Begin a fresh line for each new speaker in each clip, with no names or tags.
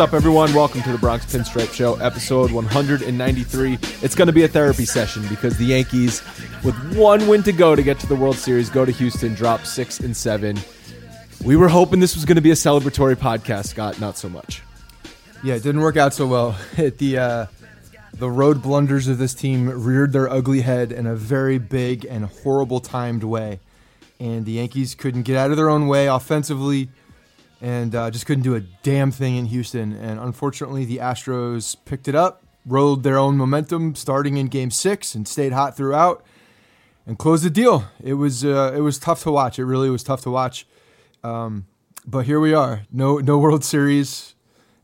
Up, everyone? Welcome to the Bronx Pinstripe Show, episode 193. It's going to be a therapy session because the Yankees, with one win to go to get to the World Series, go to Houston, drop six and seven. We were hoping this was going to be a celebratory podcast, Scott. Not so much.
Yeah, it didn't work out so well. the uh, the road blunders of this team reared their ugly head in a very big and horrible timed way, and the Yankees couldn't get out of their own way offensively and uh, just couldn't do a damn thing in Houston. And unfortunately, the Astros picked it up, rode their own momentum starting in Game Six, and stayed hot throughout, and closed the deal. It was uh, it was tough to watch. It really was tough to watch. Um, but here we are, no no World Series,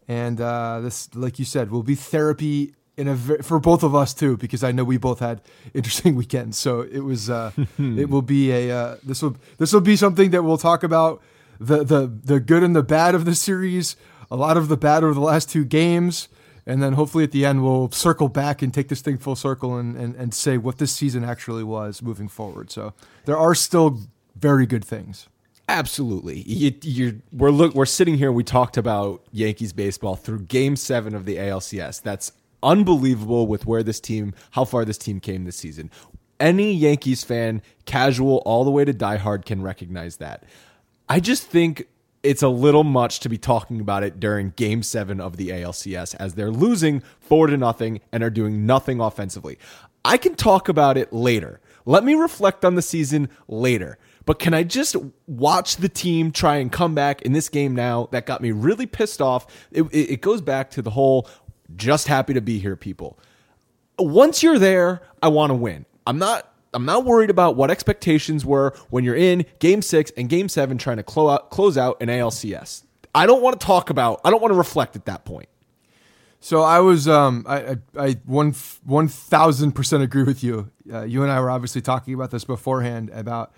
and uh, this, like you said, will be therapy in a for both of us too, because I know we both had interesting weekends. So it was uh, it will be a uh, this will this will be something that we'll talk about the the the good and the bad of the series, a lot of the bad over the last two games, and then hopefully at the end we'll circle back and take this thing full circle and, and, and say what this season actually was moving forward. So there are still very good things.
Absolutely. You, we're look. We're sitting here. We talked about Yankees baseball through Game Seven of the ALCS. That's unbelievable with where this team, how far this team came this season. Any Yankees fan, casual all the way to diehard, can recognize that. I just think it's a little much to be talking about it during game seven of the ALCS as they're losing four to nothing and are doing nothing offensively. I can talk about it later. Let me reflect on the season later. But can I just watch the team try and come back in this game now? That got me really pissed off. It, it, it goes back to the whole just happy to be here, people. Once you're there, I want to win. I'm not I'm not worried about what expectations were when you're in game six and game seven trying to close out, close out an ALCS. I don't want to talk about, I don't want to reflect at that point.
So I was, um, I, I, I one, one thousand percent agree with you. Uh, you and I were obviously talking about this beforehand about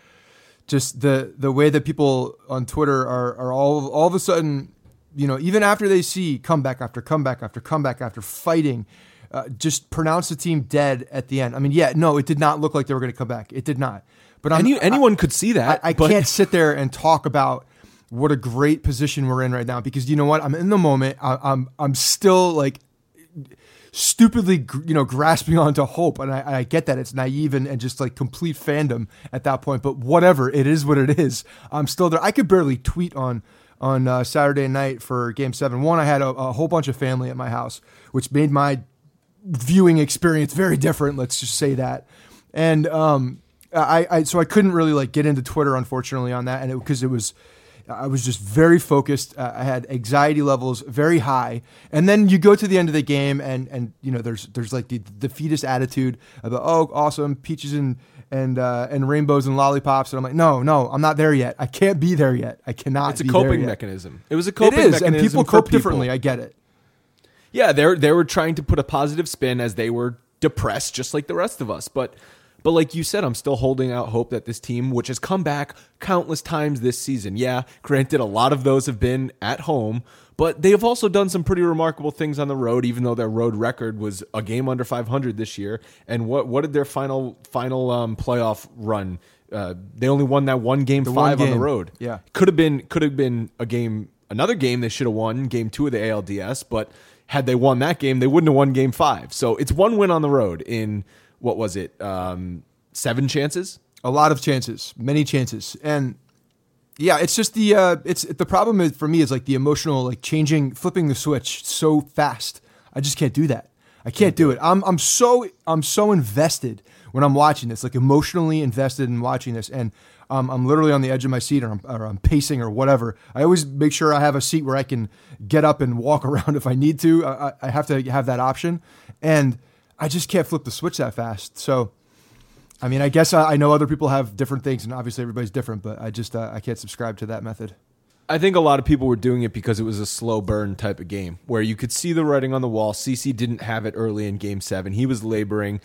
just the the way that people on Twitter are are all all of a sudden, you know, even after they see comeback after comeback after comeback after fighting uh, just pronounce the team dead at the end. I mean, yeah, no, it did not look like they were going to come back. It did not. But
Any, anyone I, could see that.
I, I can't sit there and talk about what a great position we're in right now because you know what? I'm in the moment. I, I'm I'm still like stupidly, you know, grasping onto hope. And I, I get that it's naive and, and just like complete fandom at that point. But whatever, it is what it is. I'm still there. I could barely tweet on on uh, Saturday night for Game Seven. One, I had a, a whole bunch of family at my house, which made my viewing experience very different. Let's just say that. And um, I, I so I couldn't really like get into Twitter unfortunately on that, and because it, it, was. I was just very focused. Uh, I had anxiety levels very high, and then you go to the end of the game, and and you know there's there's like the defeatist attitude about oh awesome peaches and and uh, and rainbows and lollipops, and I'm like no no I'm not there yet. I can't be there yet. I cannot.
It's a coping mechanism. It was a coping
it is,
mechanism.
and people cope
people.
differently. I get it.
Yeah, they they were trying to put a positive spin as they were depressed, just like the rest of us. But but like you said, I'm still holding out hope that this team, which has come back countless times this season, yeah, granted, a lot of those have been at home, but they have also done some pretty remarkable things on the road. Even though their road record was a game under 500 this year, and what what did their final final um, playoff run? Uh, they only won that one game
The
five
one
on the road.
yeah.
could have been could have been a game another game they should have won game two of the ALDS, but had they won that game, they wouldn't have won game five. So it's one win on the road in what was it? Um, seven chances.
a lot of chances, many chances, and yeah, it's just the uh, it's the problem is, for me is like the emotional like changing, flipping the switch so fast. I just can't do that. I can't do it. I'm I'm so I'm so invested when I'm watching this, like emotionally invested in watching this, and um, I'm literally on the edge of my seat or I'm, or I'm pacing or whatever. I always make sure I have a seat where I can get up and walk around if I need to. I, I- have to have that option, and I just can't flip the switch that fast. So. I mean, I guess I, I know other people have different things, and obviously everybody's different. But I just uh, I can't subscribe to that method.
I think a lot of people were doing it because it was a slow burn type of game where you could see the writing on the wall. CC didn't have it early in game seven. He was laboring.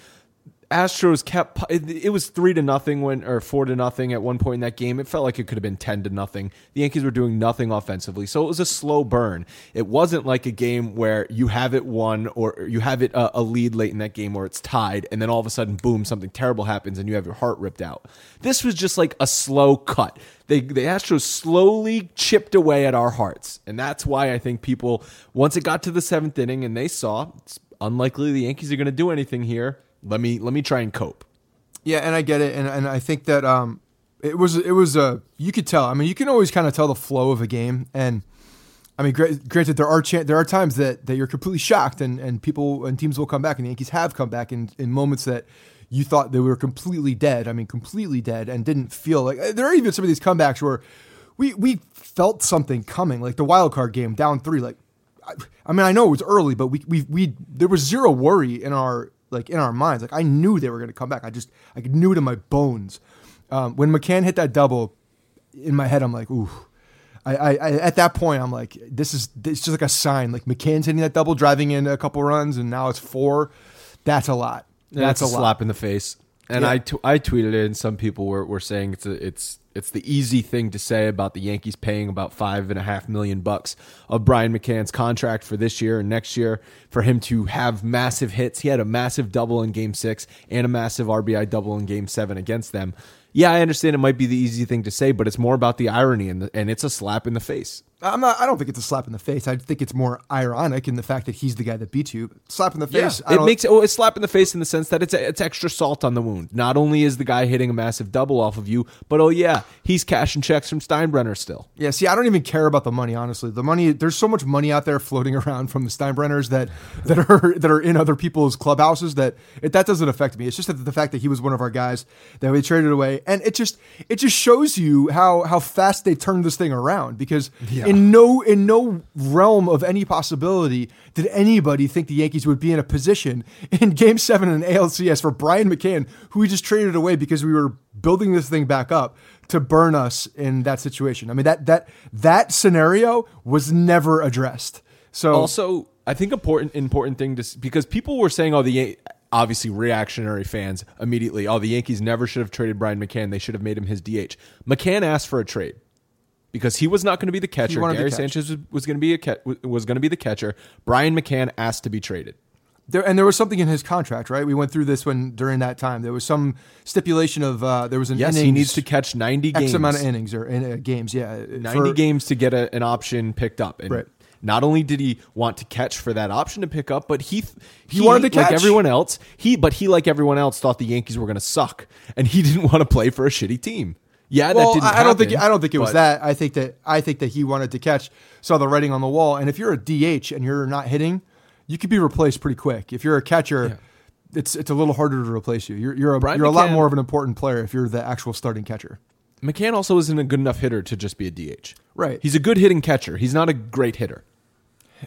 Astros kept it was three to nothing when or four to nothing at one point in that game. It felt like it could have been ten to nothing. The Yankees were doing nothing offensively, so it was a slow burn. It wasn't like a game where you have it won or you have it uh, a lead late in that game where it's tied, and then all of a sudden, boom, something terrible happens and you have your heart ripped out. This was just like a slow cut. They the Astros slowly chipped away at our hearts, and that's why I think people once it got to the seventh inning and they saw it's unlikely the Yankees are going to do anything here. Let me let me try and cope.
Yeah, and I get it, and, and I think that um, it was it was a you could tell. I mean, you can always kind of tell the flow of a game, and I mean, gra- granted, there are chan- there are times that, that you're completely shocked, and, and people and teams will come back, and the Yankees have come back in, in moments that you thought they were completely dead. I mean, completely dead, and didn't feel like there are even some of these comebacks where we we felt something coming, like the wild card game down three. Like, I, I mean, I know it was early, but we we we there was zero worry in our like in our minds. Like I knew they were going to come back. I just I knew it in my bones. Um, when McCann hit that double, in my head, I'm like, ooh. I, I, I at that point I'm like, this is it's just like a sign. Like McCann's hitting that double, driving in a couple runs, and now it's four. That's a lot.
That's, a
lot.
slap in the face. And
Yeah.
I t- I tweeted it, and some people were, were saying it's a, it's it's the easy thing to say about the Yankees paying about five and a half million bucks of Brian McCann's contract for this year and next year for him to have massive hits. He had a massive double in Game Six and a massive RBI double in Game Seven against them. Yeah, I understand it might be the easy thing to say, but it's more about the irony and the, and it's a slap in the face.
I'm not. I don't think it's a slap in the face. I think it's more ironic in the fact that he's the guy that beat you. Slap in the face. I
it makes it, well, it's slap in the face in the sense that it's it's extra salt on the wound. Not only is the guy hitting a massive double off of you, but oh yeah, he's cashing checks from Steinbrenner still.
Yeah, see, I don't even care about the money. Honestly, the money. There's so much money out there floating around from the Steinbrenners that that are that are in other people's clubhouses that it, that doesn't affect me. It's just that the fact that he was one of our guys that we traded away, and it just it just shows you how how fast they turned this thing around. Because in no in no realm of any possibility did anybody think the Yankees would be in a position in Game Seven in ALCS for Brian McCann, who we just traded away because we were building this thing back up to burn us in that situation. I mean that that that scenario was never addressed. So
Also, I think important important thing to because people were saying, oh, the obviously reactionary fans immediately, oh, the Yankees never should have traded Brian McCann. They should have made him his DH. McCann asked for a trade because he was not going to be the catcher. Gary
catch.
Sanchez was, was going to be a ca- was going to be the catcher. Brian McCann asked to be traded.
there and there was something in his contract, right? We went through this when during that time there was some stipulation of uh, there was an
Yes, he needs to catch ninety
X
games.
amount of innings or in, uh, games. Yeah,
90
for-
games to get a, an option picked up. And
Right.
Not only did he want to catch for that option to pick up, but he
He wanted to catch.
like everyone else. He but he like everyone else thought the Yankees were going to suck, and he didn't want to play for a shitty team. Yeah,
well,
that didn't
I I don't think I don't think it was that. I think that I think that he wanted to catch, saw the writing on the wall, and if you're a DH and you're not hitting, you could be replaced pretty quick. If you're a catcher, it's it's a little harder to replace you. You're you're a,
Brian
you're a lot more of an important player if you're the actual starting catcher.
McCann also isn't a good enough hitter to just be a DH.
Right.
He's a good hitting catcher. He's not a great hitter.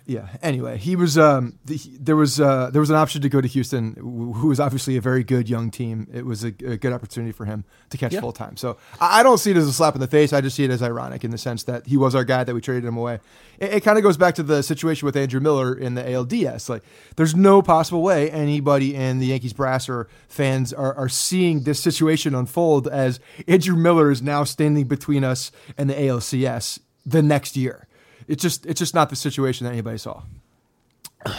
Yeah. Anyway, he was. Um, the, there was uh, there was an option to go to Houston, wh- who was obviously a very good young team. It was a, a good opportunity for him to catch
Yeah.
full time. So I, I don't see it as a slap in the face. I just see it as ironic in the sense that he was our guy that we traded him away. It, it kind of goes back to the situation with Andrew Miller in the ALDS. Like, there's no possible way anybody in the Yankees brass or fans are, are seeing this situation unfold as Andrew Miller is now standing between us and the ALCS the next year. It's just it's just not the situation that anybody saw.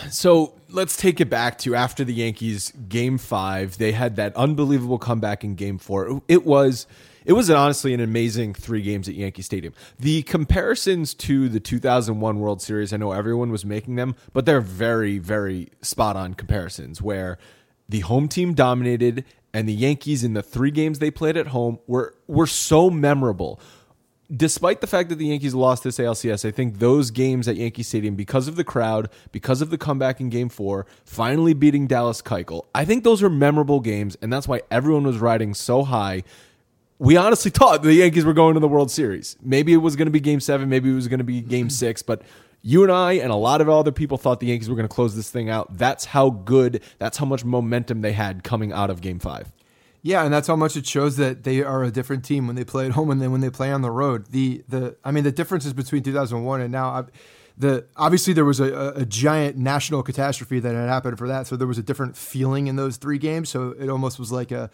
So let's take it back to after the Yankees game five. They had that unbelievable comeback in game four. It was it was honestly an amazing three games at Yankee Stadium. The comparisons to the 2001 World Series, I know everyone was making them, but they're very, very spot on comparisons where the home team dominated and the Yankees in the three games they played at home were were so memorable despite the fact that the Yankees lost this ALCS, I think those games at Yankee Stadium, because of the crowd, because of the comeback in Game Four, finally beating Dallas Keuchel, I think those are memorable games, and that's why everyone was riding so high. We honestly thought the Yankees were going to the World Series. Maybe it was going to be Game Seven, maybe it was going to be Game mm-hmm. Six, but. You and I and a lot of other people thought the Yankees were going to close this thing out. That's how good, that's how much momentum they had coming out of Game Five.
Yeah, and that's how much it shows that they are a different team when they play at home and then when they play on the road. The the I mean the differences between 2001 and now. I, the obviously there was a, a, giant national catastrophe that had happened for that, so there was a different feeling in those three games. So it almost was like a,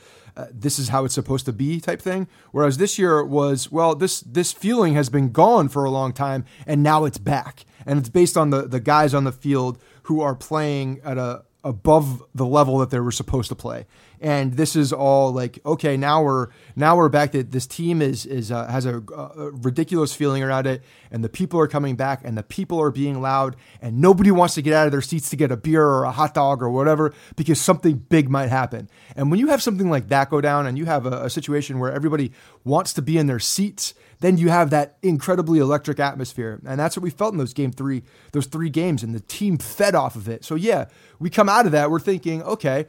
this is how it's supposed to be type thing. Whereas this year was well this this feeling has been gone for a long time and now it's back, and it's based on the the guys on the field who are playing at a above the level that they were supposed to play. And this is all like, okay, now we're now we're back. That this team is is uh, has a, a ridiculous feeling around it, and the people are coming back, and the people are being loud, and nobody wants to get out of their seats to get a beer or a hot dog or whatever because something big might happen. And when you have something like that go down, and you have a, a situation where everybody wants to be in their seats, then you have that incredibly electric atmosphere. And that's what we felt in those game three, those three games, and the team fed off of it. So yeah, we come out of that, we're thinking, okay,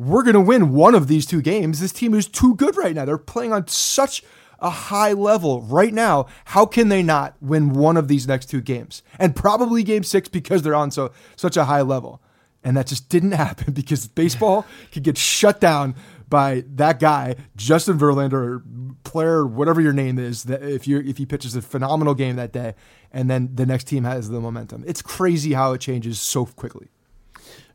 we're gonna win one of these two games. This team is too good right now. They're playing on such a high level right now. How can they not win one of these next two games? And probably game six because they're on so such a high level. And that just didn't happen because baseball could get shut down by that guy, Justin Verlander, player, whatever your name is, that if you if he pitches a phenomenal game that day, and then the next team has the momentum. It's crazy how it changes so quickly.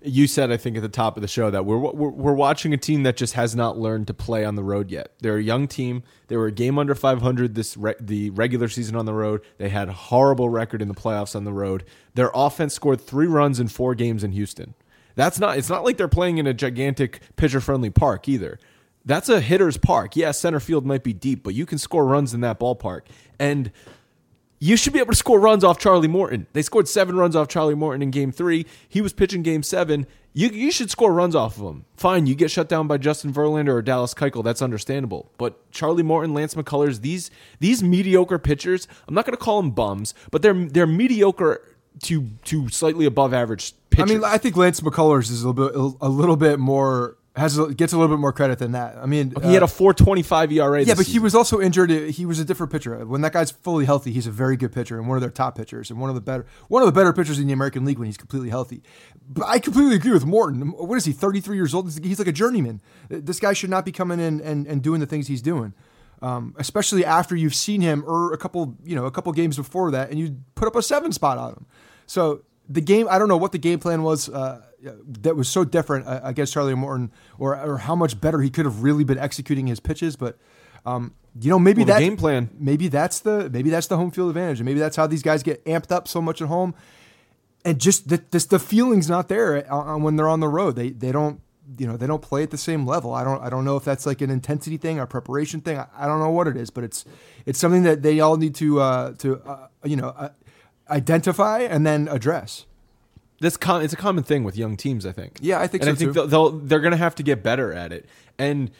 You said, I think, at the top of the show that we're, we're we're watching a team that just has not learned to play on the road yet. They're a young team. They were a game under 500 this re- the regular season on the road. They had a horrible record in the playoffs on the road. Their offense scored three runs in four games in Houston. That's not. It's not like they're playing in a gigantic pitcher friendly park either. That's a hitter's park. Yeah, center field might be deep, but you can score runs in that ballpark. And you should be able to score runs off Charlie Morton. They scored seven runs off Charlie Morton in game three. He was pitching game seven. You, you should score runs off of him. Fine, you get shut down by Justin Verlander or Dallas Keuchel. That's understandable. But Charlie Morton, Lance McCullers, these these mediocre pitchers, I'm not going to call them bums, but they're they're mediocre to to slightly above average pitchers.
I mean, I think Lance McCullers is a little bit a little bit more has a, gets a little bit more credit than that. I mean,
he had
uh,
a 4.25 ERA.
yeah, but he was also injured. He was a different pitcher. When that guy's fully healthy, he's a very good pitcher and one of their top pitchers and one of the better one of the better pitchers in the American League when he's completely healthy. But I completely agree with Morton. What is he? Thirty three years old. He's like a journeyman. This guy should not be coming in and, and doing the things he's doing. Um, especially after you've seen him or a couple, you know, a couple games before that, and you put up a seven spot on him. So the game, I don't know what the game plan was uh, that was so different uh, against Charlie Morton, or or how much better he could have really been executing his pitches. But um, you know, maybe
Well,
that
game plan-
maybe that's the maybe that's the home field advantage, and maybe that's how these guys get amped up so much at home, and just the this, the feeling's not there on, when they're on the road. They they don't you know they don't play at the same level. I don't I don't know if that's like an intensity thing or preparation thing. I, I don't know what it is, but it's it's something that they all need to uh, to uh, you know. Identify and then address.
This com- it's a common thing with young teams, I think.
Yeah, I think
and
so
I think
too.
they'll, they'll they're going to have to get better at it. And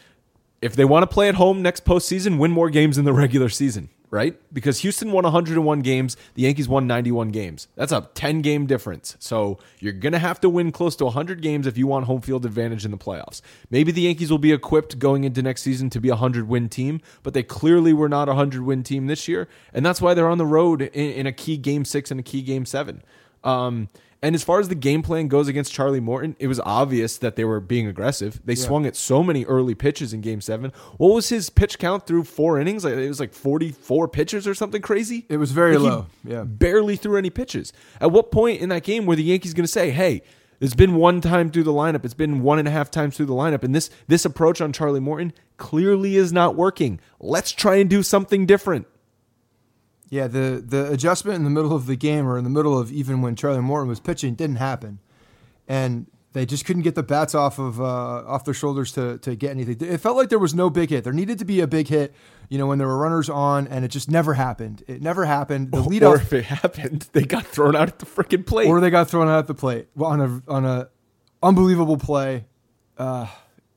if they want to play at home next postseason, win more games in the regular season, right? Because Houston won 101 games, the Yankees won 91 games. That's a 10 game difference. So you're going to have to win close to 100 games if you want home field advantage in the playoffs. Maybe the Yankees will be equipped going into next season to be a 100 win team, but they clearly were not a 100 win team this year, and that's why they're on the road in, in a key game 6 and a key game 7. Um, and as far as the game plan goes against Charlie Morton, it was obvious that they were being aggressive. They swung at so many early pitches in game seven. What was his pitch count through four innings? Like it was like 44 pitches or something crazy.
It was very
Like,
low, yeah.
Barely threw any pitches. At what point in that game were the Yankees going to say, hey, it's been one time through the lineup. It's been one and a half times through the lineup. And this this approach on Charlie Morton clearly is not working. Let's try and do something different.
Yeah, the the adjustment in the middle of the game or in the middle of even when Charlie Morton was pitching didn't happen, and they just couldn't get the bats off of uh, off their shoulders to to get anything. It felt like there was no big hit. There needed to be a big hit, you know, when there were runners on, and it just never happened. It never happened. The
or
leadoff,
if it happened, they got thrown out at the freaking plate.
or they got thrown out at the plate well, on a on a unbelievable play, uh,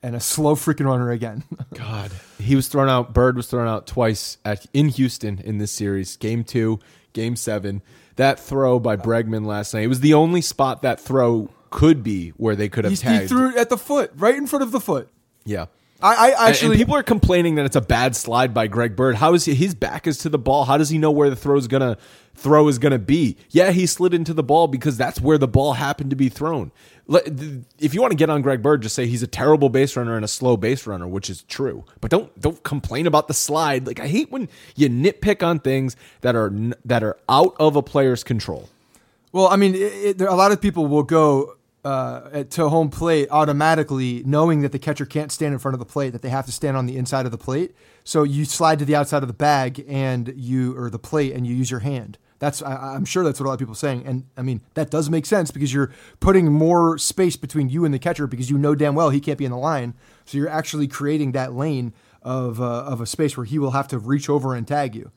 and a slow freaking runner again.
God, he was thrown out. Bird was thrown out twice at in Houston in this series. Game two, game seven. That throw by Bregman last night. It was the only spot that throw could be where they could have
he, he threw it at the foot, right in front of the foot.
yeah.
I, I actually
and people are complaining that it's a bad slide by Greg Bird. How is he? His back is to the ball. How does he know where the throw is gonna throw is gonna be? Yeah, he slid into the ball because that's where the ball happened to be thrown. If you want to get on Greg Bird, just say he's a terrible base runner and a slow base runner, which is true. But don't don't complain about the slide. Like I hate when you nitpick on things that are that are out of a player's control.
Well, I mean, it, it, there, a lot of people will go uh, to home plate automatically, knowing that the catcher can't stand in front of the plate, that they have to stand on the inside of the plate. So you slide to the outside of the bag and you or the plate, and you use your hand. That's I, I'm sure that's what a lot of people are saying, and I mean that does make sense because you're putting more space between you and the catcher because you know damn well he can't be in the line. So you're actually creating that lane of uh, of a space where he will have to reach over and tag you.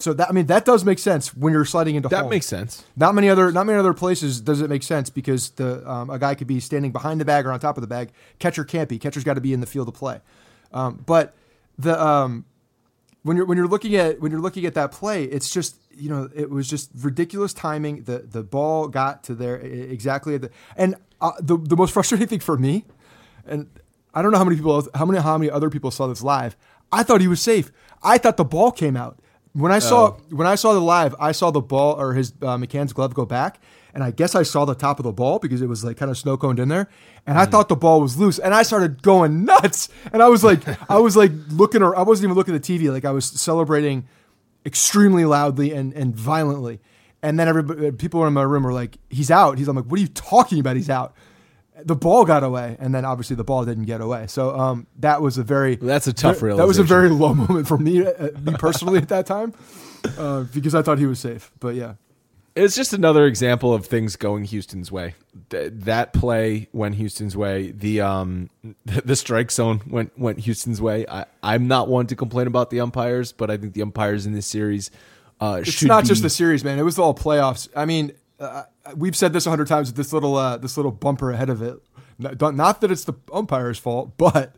So that I mean that does make sense when you're sliding into
That
home.
makes sense.
Not many other not many other places does it make sense because the um, a guy could be standing behind the bag or on top of the bag. Catcher can't be. Catcher's got to be in the field of play. Um, but the um, when you're when you're looking at when you're looking at that play, it's just you know it was just ridiculous timing. The the ball got to there exactly at the and uh, the the most frustrating thing for me, and I don't know how many people how many how many other people saw this live. I thought he was safe. I thought the ball came out when I saw when I saw the live. I saw the ball or his uh, McCann's glove go back, and I guess I saw the top of the ball because it was like kind of snow coned in there, and I thought the ball was loose, and I started going nuts, and I was like I was like looking or I wasn't even looking at the TV, like I was celebrating extremely loudly and, and violently. And then everybody, people in my room were like, "He's out." He's. I'm like, "What are you talking about? He's out." The ball got away, and then obviously the ball didn't get away. So um, that was a very
That's a tough
That was a very low moment for me, uh, me personally at that time, uh, because I thought he was safe. But yeah,
It's just another example of things going Houston's way. Th- that play went Houston's way. The um the strike zone went went Houston's way. I, I'm not one to complain about the umpires, but I think the umpires in this series uh,
it's
should
not
be,
just the series, man. It was all playoffs. I mean, uh, we've said this a hundred times with this little uh, this little bumper ahead of it. Not that it's the umpire's fault, but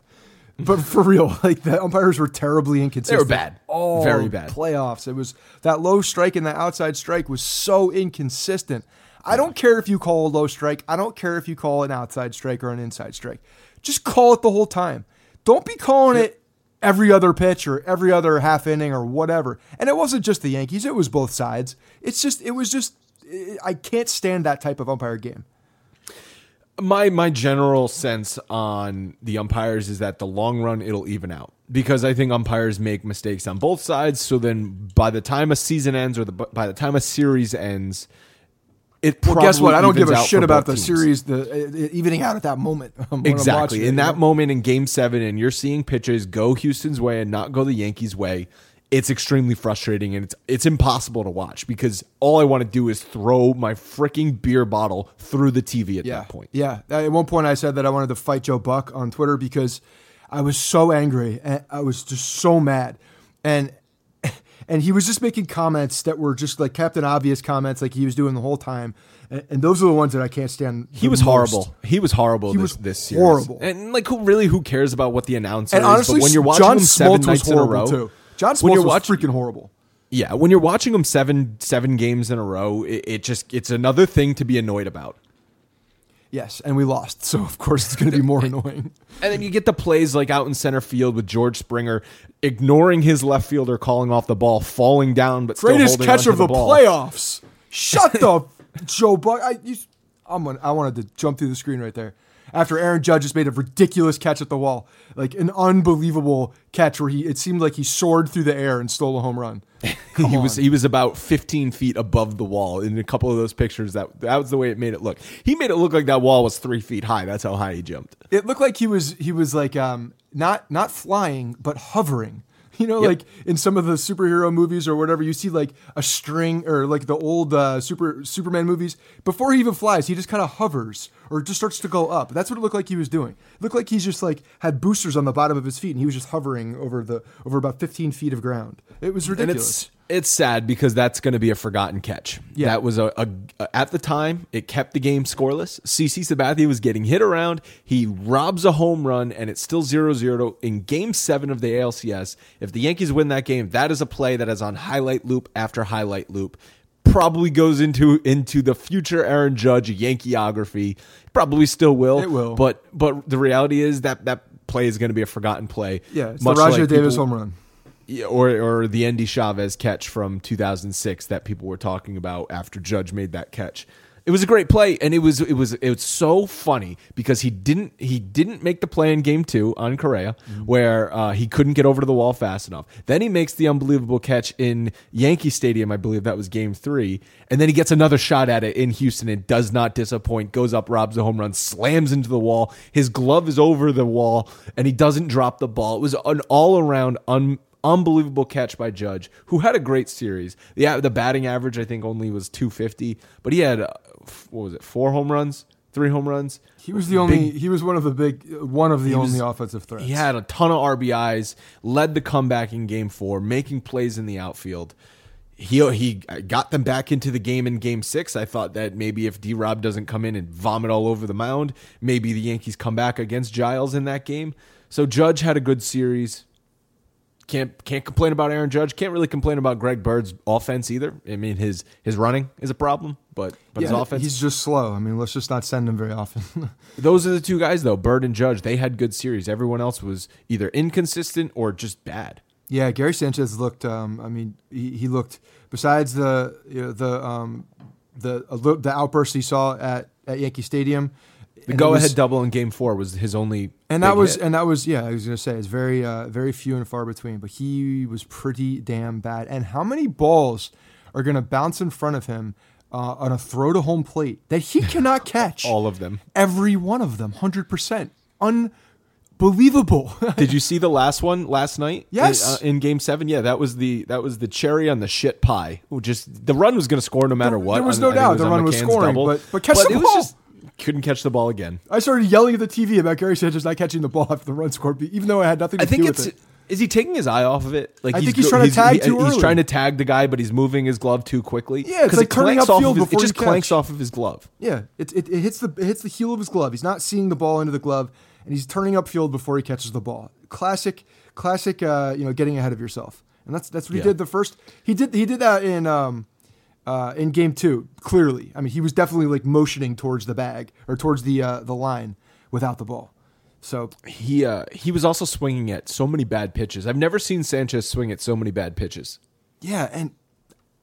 but for real, like the umpires were terribly inconsistent.
They were bad.
All
Very bad.
Playoffs. It was that low strike and that outside strike was so inconsistent. I don't care if you call a low strike. I don't care if you call an outside strike or an inside strike. Just call it the whole time. Don't be calling it every other pitch or every other half inning or whatever. And it wasn't just the Yankees, it was both sides. It's just it was just I can't stand that type of umpire game.
my my general sense on the umpires is that the long run it'll even out because I think umpires make mistakes on both sides. So then, by the time a season ends or the by the time a series ends, it
Well, guess what? I don't give a shit about the
teams.
series, the uh, evening out at that moment.
Exactly. In that moment in game seven, and you're seeing pitches go Houston's way and not go the Yankees' way, it's extremely frustrating and it's it's impossible to watch because all I want to do is throw my freaking beer bottle through the TV at
yeah.
that point.
Yeah. At one point, I said that I wanted to fight Joe Buck on Twitter because I was so angry and I was just so mad. And and he was just making comments that were just like Captain Obvious comments, like he was doing the whole time. And, and those are the ones that I can't stand.
He was
most.
horrible. He was horrible.
He
this,
was
this series.
horrible.
And like, who really? Who cares about what the announcer
And
is?
honestly,
but when you're watching
John
him seven
Smoltz was
nights in a row,
too. John
when
Smoltz
you're
was
watching,
freaking horrible.
yeah, when you're watching him seven seven games in a row, it, it just it's another thing to be annoyed about.
Yes, and we lost, so of course it's going to be more annoying.
And then you get the plays like out in center field with George Springer ignoring his left fielder calling off the ball, falling down, but
Greatest
still holding
catcher of the,
ball.
playoffs. Shut the Joe Buck. I, you, I'm gonna, I wanted to jump through the screen right there. After Aaron Judge just made a ridiculous catch at the wall, like an unbelievable catch where he it seemed like he soared through the air and stole a home run.
He was he was about 15 feet above the wall in a couple of those pictures. That that was the way it made it look. He made it look like that wall was three feet high. That's how high he jumped.
It looked like he was he was like um not not flying but hovering. You know,
Yep.
like in some of the superhero movies or whatever, you see like a string or like the old uh, super Superman movies. Before he even flies, he just kind of hovers or just starts to go up. That's what it looked like he was doing. It looked like he's just like had boosters on the bottom of his feet and he was just hovering over the over about 15 feet of ground. It was ridiculous.
It's sad because that's going to be a forgotten catch.
Yeah.
That was a, a, at the time it kept the game scoreless. CC Sabathia was getting hit around. He robs a home run and it's still 0-0 in game 7 of the ALCS. If the Yankees win that game, that is a play that is on highlight loop after highlight loop. Probably goes into into the future Aaron Judge Yankeeography. Probably still will.
It will.
But but the reality is that that play is going to be a forgotten play.
yeah, it's the Rajai
like
Davis
people-
home run.
Yeah, or or the Endy Chavez catch from 2006 that people were talking about after Judge made that catch. It was a great play, and it was it was it was so funny because he didn't he didn't make the play in Game Two on Correa where uh, he couldn't get over to the wall fast enough. Then he makes the unbelievable catch in Yankee Stadium, I believe that was Game Three, and then he gets another shot at it in Houston and does not disappoint. Goes up, robs a home run, slams into the wall. His glove is over the wall, and he doesn't drop the ball. It was an all around un unbelievable catch by Judge, who had a great series. The the batting average I think only was 250, but he had uh, what was it? Four home runs, three home runs.
He was the only he was one of the big one of the only
was-
offensive threats.
He had a ton of RBIs, led the comeback in game 4, making plays in the outfield. He he got them back into the game in game 6. I thought that maybe if D-Rob doesn't come in and vomit all over the mound, maybe the Yankees come back against Giles in that game. So Judge had a good series. Can't can't complain about Aaron Judge. Can't really complain about Greg Bird's offense either. I mean his his running is a problem, but but his offense.
He's just slow. I mean, let's just not send him very often.
Those are the two guys though, Bird and Judge. They had good series. Everyone else was either inconsistent or just bad.
Yeah, Gary Sanchez looked. Um, I mean, he, he looked. Besides the you know, the um, the a the outburst he saw at, at Yankee Stadium,
The go ahead double in Game Four was his only,
and that was
hit.
and that was yeah. I was gonna say it's very uh, very few and far between. But he was pretty damn bad. And how many balls are gonna bounce in front of him uh, on a throw to home plate that he cannot catch?
all of them.
Every one of them, hundred percent, unbelievable.
Did you see the last one last night?
Yes.
in, uh, in Game Seven. Yeah, that was the that was the cherry on the shit pie. Just the run was going to score no matter what.
there was
on-
no doubt the run was
McCann's
scoring,
double.
but- but catch the
it was
ball.
just couldn't catch the ball again.
I started yelling at the TV about Gary Sanchez not catching the ball after the run scored, even though I had nothing to
I think
do
it's.
with it.
Is he taking his eye off of it? Like
I think he's trying to tag
he-
too
He's
early.
trying to tag the guy, but he's moving his glove too quickly.
Yeah, it's like
it
turning
clanks off of his-
before
It just
you
clanks
catch.
off of his glove.
Yeah, it, it, it hits the it hits the heel of his glove. He's not seeing the ball into the glove, and he's turning upfield before he catches the ball. Classic, classic. Uh, you know, getting ahead of yourself, and that's that's what he
Yeah.
did the first. He did he did that in um, uh, in game two. Clearly, I mean, he was definitely like motioning towards the bag or towards the uh, the line without the ball. So
He uh, he was also swinging at so many bad pitches. I've never seen Sanchez swing at so many bad pitches.
Yeah, and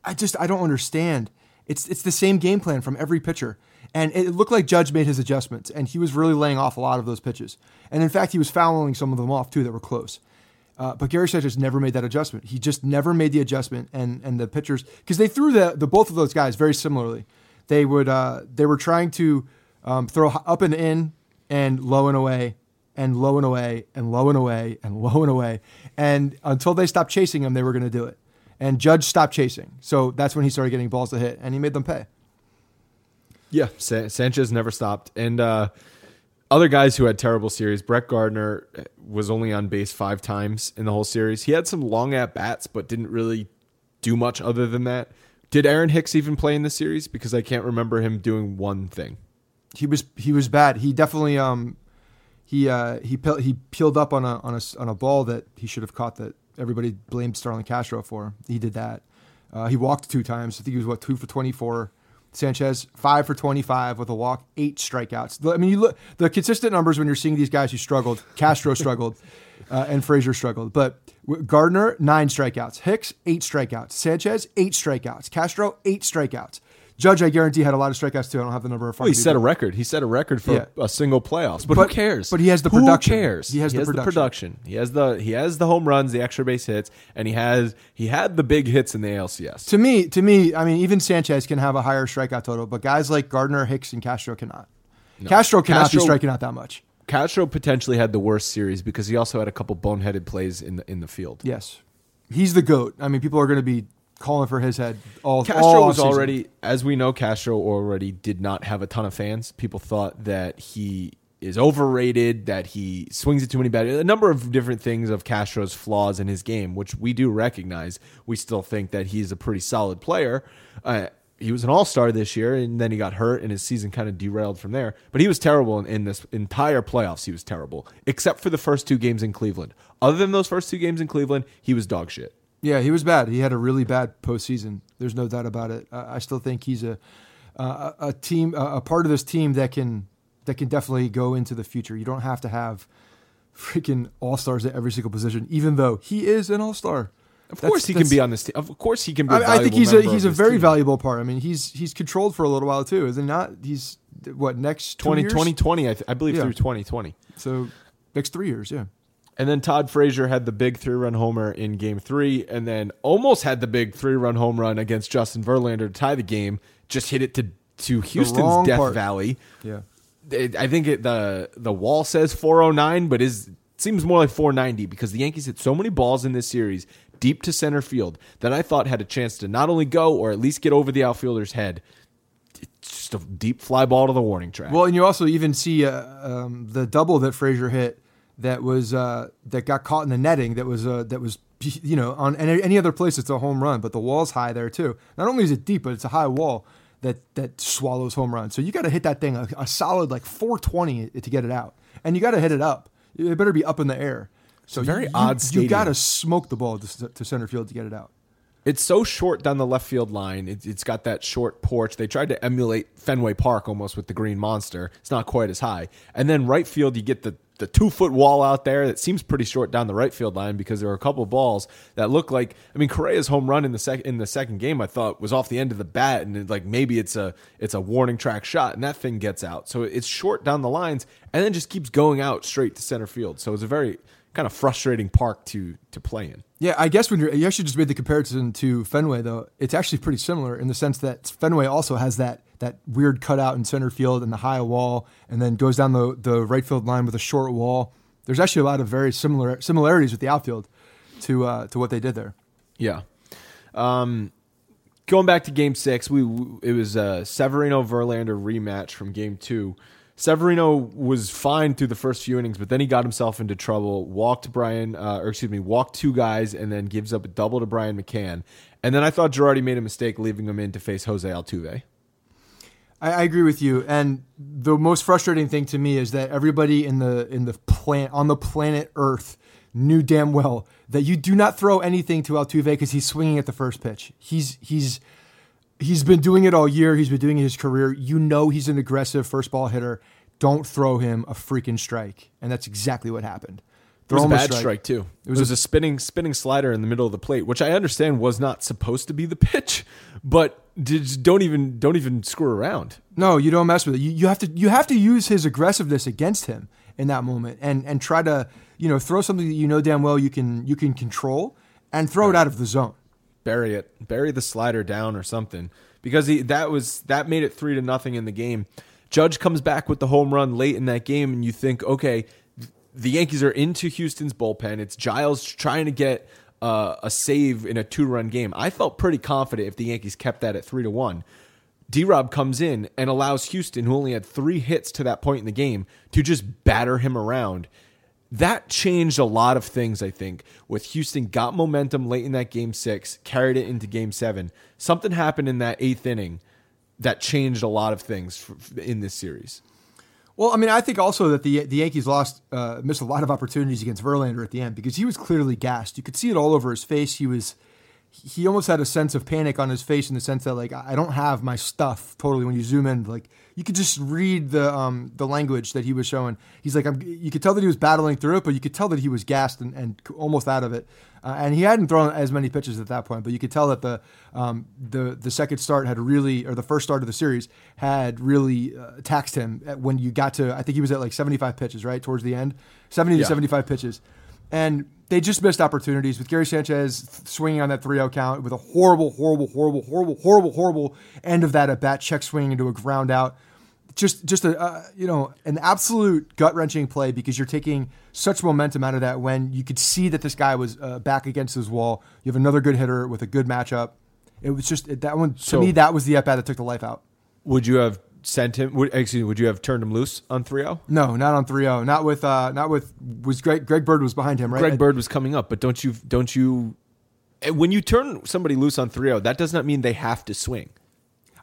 I just I don't understand. It's it's the same game plan from every pitcher, and it looked like Judge made his adjustments, and he was really laying off a lot of those pitches, and in fact he was fouling some of them off too that were close. Uh, but Gary Sanchez never made that adjustment. He just never made the adjustment, and and the pitchers because they threw the the both of those guys very similarly. They would uh, they were trying to um, throw up and in and low and away and low and away and low and away and low and away, and until they stopped chasing him, they were going to do it. And Judge stopped chasing, so that's when he started getting balls to hit, and he made them pay.
Yeah, Sa- Sanchez never stopped, and uh, other guys who had terrible series. Brett Gardner was only on base five times in the whole series. He had some long at bats, but didn't really do much other than that. Did Aaron Hicks even play in the series? Because I can't remember him doing one thing.
He was he was bad. He definitely um he uh he pe- he peeled up on a on a on a ball that he should have caught that everybody blamed Starlin Castro for. He did that. Uh, he walked two times. I think he was what two for twenty four. Sanchez five for twenty five with a walk, eight strikeouts. I mean, you look the consistent numbers when you're seeing these guys who struggled. Castro struggled, uh, and Frazier struggled. But Gardner nine strikeouts, Hicks eight strikeouts, Sanchez eight strikeouts, Castro eight strikeouts. Judge, I guarantee, had a lot of strikeouts too. I don't have the number in front
Well, he set a record. He set a record for
Yeah.
a single playoffs. But,
But-
who cares?
but he has the
Who
production.
cares?
He has the production.
production. He has the he has the home runs, the extra base hits, and he has he had the big hits in the ALCS.
To me, to me, I mean, even Sanchez can have a higher strikeout total, but guys like Gardner, Hicks, and Castro cannot. Castro cannot
Castro-
be striking out that much.
Castro potentially had the worst series because he also had a couple boneheaded plays in the in the field.
Yes, he's the goat. I mean, people are going to be calling for his head all.
Castro
all
was already, as we know, Castro already did not have a ton of fans. People thought that he is overrated, that he swings it too many bad. A number of different things of Castro's flaws in his game, which we do recognize. We still think that he's a pretty solid player. Uh, he was an all star this year, and then he got hurt, and his season kind of derailed from there. But he was terrible in, in this entire playoffs. He was terrible, except for the first two games in Cleveland. Other than those first two games in Cleveland, he was dog shit.
Yeah, he was bad. He had a really bad postseason. There's no doubt about it. I still think he's a uh, a team, a part of this team that can that can definitely go into the future. You don't have to have freaking all stars at every single position, even though he is an all star.
Of course, he can be on this team. Of course, he can be.
I think he's a he's a very
team.
valuable part. I mean, he's he's controlled for a little while too, is it not? He's what next two
20,
years?
2020, I, th- I believe
Yeah.
through 2020.
So next three years, yeah.
And then Todd Frazier had the big three run homer in game three, and then almost had the big three run home run against Justin Verlander to tie the game. Just hit it to, to Houston's Death
part.
Valley.
Yeah.
It- I think it, the the wall says 409, but is seems more like 490 because the Yankees hit so many balls in this series deep to center field that I thought had a chance to not only go or at least get over the outfielder's head. It's just a deep fly ball to the warning track.
Well, and you also even see uh, um, the double that Frazier hit that was uh, that got caught in the netting. That was uh, that was you know on any, any other place it's a home run, but the wall's high there too. Not only is it deep, but it's a high wall that that swallows home runs. So you got to hit that thing a, a solid like 420 to get it out, and you got to hit it up. It better be up in the air. So
a very
you,
odd
You,
stadium.
you got to smoke the ball to, to center field to get it out.
It's so short down the left field line. It, it's got that short porch. They tried to emulate Fenway Park almost with the Green Monster. It's not quite as high. And then right field, you get the, the two foot wall out there that seems pretty short down the right field line because there are a couple of balls that look like. I mean, Correa's home run in the sec, in the second game I thought was off the end of the bat, and it, like maybe it's a it's a warning track shot, and that thing gets out. So it's short down the lines, and then just keeps going out straight to center field. So it's a very kind of frustrating park to to play in.
Yeah, I guess when you're, you actually just made the comparison to Fenway, though, it's actually pretty similar in the sense that Fenway also has that that weird cutout in center field and the high wall, and then goes down the the right field line with a short wall. There's actually a lot of very similar similarities with the outfield to uh, to what they did there.
Yeah. Um, going back to Game Six, we it was a Severino Verlander rematch from Game Two. Severino was fine through the first few innings, but then he got himself into trouble. Walked Brian, uh, or excuse me, walked two guys, and then gives up a double to Brian McCann. And then I thought Girardi made a mistake leaving him in to face Jose Altuve.
I, I agree with you, and the most frustrating thing to me is that everybody in the in the plant on the planet Earth knew damn well that you do not throw anything to Altuve because he's swinging at the first pitch. He's he's he's been doing it all year. He's been doing it his career. You know he's an aggressive first ball hitter. Don't throw him a freaking strike, and that's exactly what happened.
It was a
Throw
bad strike, too. It was,
was
a, spinning spinning slider in the middle of the plate, which I understand was not supposed to be the pitch, but did, don't even don't even screw around.
No, you don't mess with it. You, you have to you have to use his aggressiveness against him in that moment, and and try to you know throw something that you know damn well you can you can control, and throw it out of the zone.
Bury it, bury the slider down or something because he, that was that made it three to nothing in the game. Judge comes back with the home run late in that game, and you think, okay, the Yankees are into Houston's bullpen. It's Giles trying to get uh, a save in a two-run game. I felt pretty confident if the Yankees kept that at three to one. D Rob comes in and allows Houston, who only had three hits to that point in the game, to just batter him around. That changed a lot of things, I think, with Houston got momentum late in that game six, carried it into game seven. Something happened in that eighth inning that changed a lot of things in this series.
Well, I mean, I think also that the the Yankees lost, uh, missed a lot of opportunities against Verlander at the end because he was clearly gassed. You could see it all over his face. He was he almost had a sense of panic on his face in the sense that like I don't have my stuff totally. When you zoom in, like you could just read the um, the language that he was showing. He's like I'm, you could tell that he was battling through it, but you could tell that he was gassed and, and almost out of it. Uh, and he hadn't thrown as many pitches at that point, but you could tell that the um, the the second start had really, or the first start of the series had really uh, taxed him when you got to. I think he was at like 75 pitches, right towards the end, 70 yeah. to 75 pitches, and they just missed opportunities with Gary Sanchez swinging on that 3-0 count with a horrible, horrible, horrible, horrible, horrible, horrible end of that at bat check swing into a ground out. Just, just a uh, you know an absolute gut wrenching play because you're taking such momentum out of that when you could see that this guy was uh, back against his wall. You have another good hitter with a good matchup. It was just that one to so, me. That was the at bat that took the life out.
Would you have sent him? Would, excuse me. Would you have turned him loose on 3-0?
No, not on 3-0. Not with. Uh, not with. Was Greg? Greg Bird was behind him, right?
Greg Bird was coming up, but don't you? Don't you? Eh, when you turn somebody loose on 3-0, that does not mean they have to swing.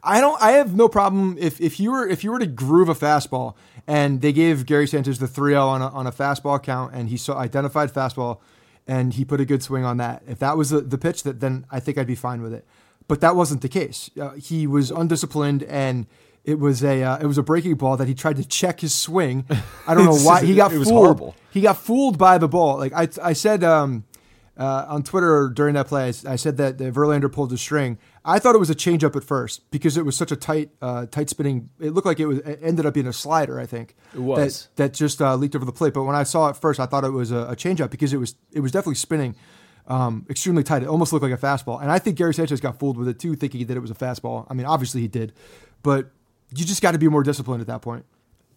I don't. I have no problem if, if you were if you were to groove a fastball and they gave Gary Sanchez the 3-0 on a, on a fastball count and he saw identified fastball and he put a good swing on that. If that was the, the pitch, that then I think I'd be fine with it. But that wasn't the case. Uh, he was undisciplined and it was a uh, it was a breaking ball that he tried to check his swing. I don't know why he got it fooled. Horrible. He got fooled by the ball. Like I I said um, uh, on Twitter during that play, I, I said that Verlander pulled his string. I thought it was a changeup at first because it was such a tight uh, tight spinning. It looked like it was it ended up being a slider. I think
it was
that, that just uh, leaked over the plate. But when I saw it first, I thought it was a, a changeup because it was it was definitely spinning. Um, extremely tight. It almost looked like a fastball. And I think Gary Sanchez got fooled with it too, thinking that it was a fastball. I mean, obviously he did, but you just got to be more disciplined at that point.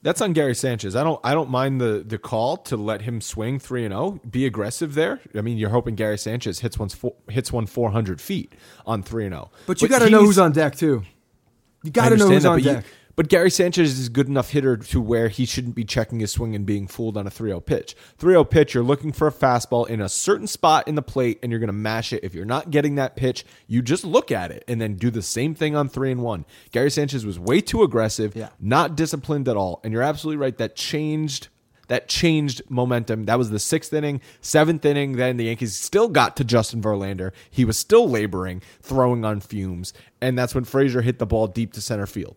That's on Gary Sanchez. I don't I don't mind the the call to let him swing three and zero. Oh. Be aggressive there. I mean, you're hoping Gary Sanchez hits one hits one four hundred feet on three and zero.
Oh. But you got to know who's on deck too. You got to know who's that, on deck. You,
but Gary Sanchez is a good enough hitter to where he shouldn't be checking his swing and being fooled on a 3 0 pitch. 3 0 pitch, you're looking for a fastball in a certain spot in the plate and you're going to mash it. If you're not getting that pitch, you just look at it and then do the same thing on 3 and 1. Gary Sanchez was way too aggressive, yeah. not disciplined at all. And you're absolutely right. That changed that changed momentum. That was the sixth inning, seventh inning. Then the Yankees still got to Justin Verlander. He was still laboring, throwing on fumes, and that's when Frazier hit the ball deep to center field.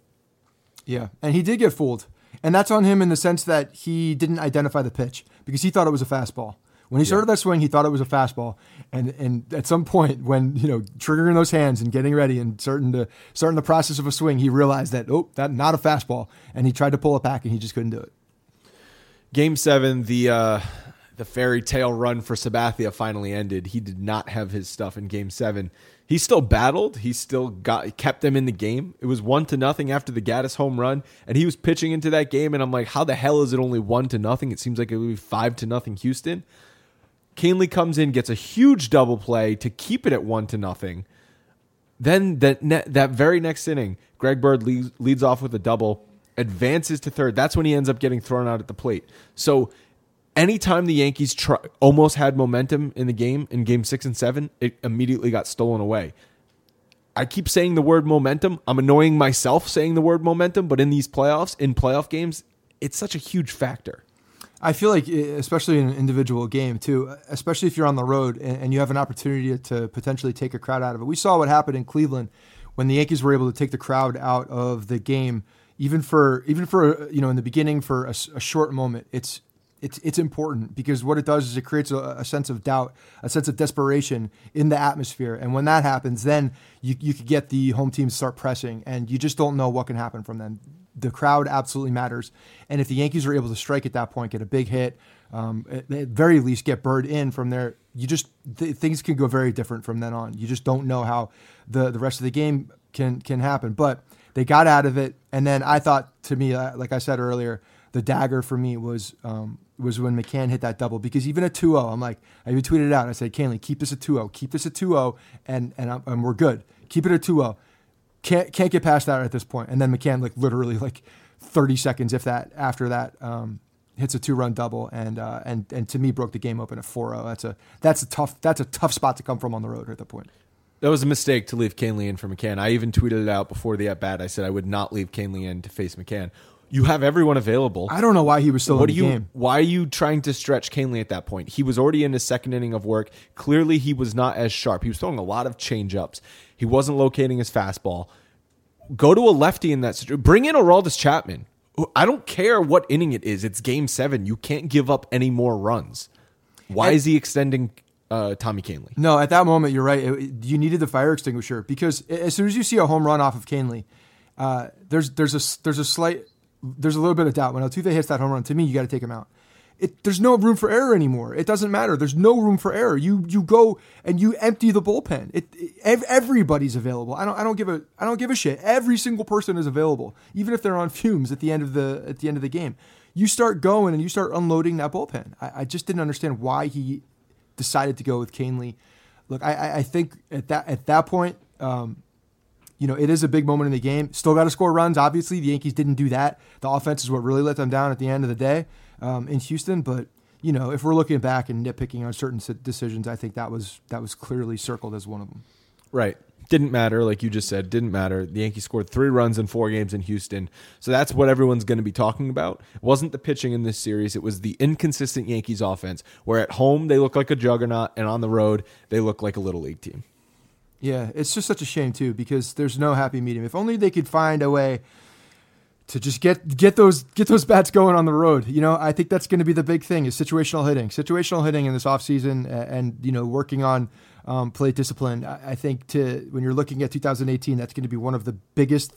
Yeah, and he did get fooled, and that's on him in the sense that he didn't identify the pitch because he thought it was a fastball. When he started yeah. that swing, he thought it was a fastball, and and at some point, when you know triggering those hands and getting ready and starting to starting the process of a swing, he realized that oh, that not a fastball, and he tried to pull it back, and he just couldn't do it.
Game seven, the uh, the fairy tale run for Sabathia finally ended. He did not have his stuff in Game seven he still battled. He still got kept them in the game. It was one to nothing after the Gattis home run, and he was pitching into that game. And I'm like, how the hell is it only one to nothing? It seems like it would be five to nothing. Houston. Kahnle comes in, gets a huge double play to keep it at one to nothing. Then that that very next inning, Greg Bird leads, leads off with a double, advances to third. That's when he ends up getting thrown out at the plate. So anytime the Yankees try, almost had momentum in the game in game six and seven, it immediately got stolen away. I keep saying the word momentum. I'm annoying myself saying the word momentum, but in these playoffs, in playoff games, it's such a huge factor.
I feel like, especially in an individual game too, especially if you're on the road and, you have an opportunity to potentially take a crowd out of it. We saw what happened in Cleveland when the Yankees were able to take the crowd out of the game, even for even for you know in the beginning for a, a short moment. It's it's it's important because what it does is it creates a, a, sense of doubt, a sense of desperation in the atmosphere, and when that happens, then you you could get the home team start pressing, and you just don't know what can happen from them. The crowd absolutely matters, and if the Yankees are able to strike at that point, get a big hit, um, at, at, very least get Bird in from there, you just th- things can go very different from then on. You just don't know how the the rest of the game can can happen, but they got out of it, and then I thought to me, uh, like I said earlier the dagger for me was um, was when McCann hit that double because even at 2-0, I'm like, I even tweeted it out. I said, Kahnle, keep this a 2-0, keep this a 2-0, and and, and we're good. Keep it at 2-0. Can't can't get past that at this point. And then McCann like literally like 30 seconds, if that, after that, um, hits a two run double, and uh, and and to me broke the game open at 4-0. That's a that's a tough that's a tough spot to come from on the road at that point.
That was a mistake to leave Kahnle in for McCann. I even tweeted it out before the at bat. I said I would not leave Kahnle in to face McCann. You have everyone available.
I don't know why he was still
what
in the
you?
game.
Why are you trying to stretch Kahnle at that point? He was already in his second inning of work. Clearly, he was not as sharp. He was throwing a lot of change ups. He wasn't locating his fastball. Go to a lefty in that situation. Bring in Aroldis Chapman. I don't care what inning it is. It's game seven. You can't give up any more runs. Why
And-
is he extending uh, Tommy Kahnle?
No, at that moment, you're right. It- you needed the fire extinguisher because as soon as you see a home run off of Kahnle, uh, there's there's a there's a slight there's a little bit of doubt when Altuve hits that home run. To me, you got to take him out. It, there's no room for error anymore. It doesn't matter. There's no room for error. You you go and you empty the bullpen. It, it- everybody's available. I don't I don't give a I don't give a shit. Every single person is available, even if they're on fumes at the end of the at the end of the game. You start going and you start unloading that bullpen. I, I just didn't understand why he decided to go with Kahnle. Look, I, I- I think at that at that point, um, you know, it is a big moment in the game. Still got to score runs. Obviously, the Yankees didn't do that. The offense is what really let them down at the end of the day um, in Houston. But you know, if we're looking back and nitpicking on certain decisions, I think that was that was clearly circled as one of them.
Right. Didn't matter, like you just said, didn't matter. The Yankees scored three runs in four games in Houston. So that's what everyone's going to be talking about. It wasn't the pitching in this series, it was the inconsistent Yankees offense, where at home they look like a juggernaut, and on the road they look like a little league team.
Yeah, it's just such a shame too because there's no happy medium. If only they could find a way to just get get those get those bats going on the road. You know, I think that's going to be the big thing is situational hitting, situational hitting in this offseason and, and you know working on um, plate discipline. I, I think to when you're looking at 2018, that's going to be one of the biggest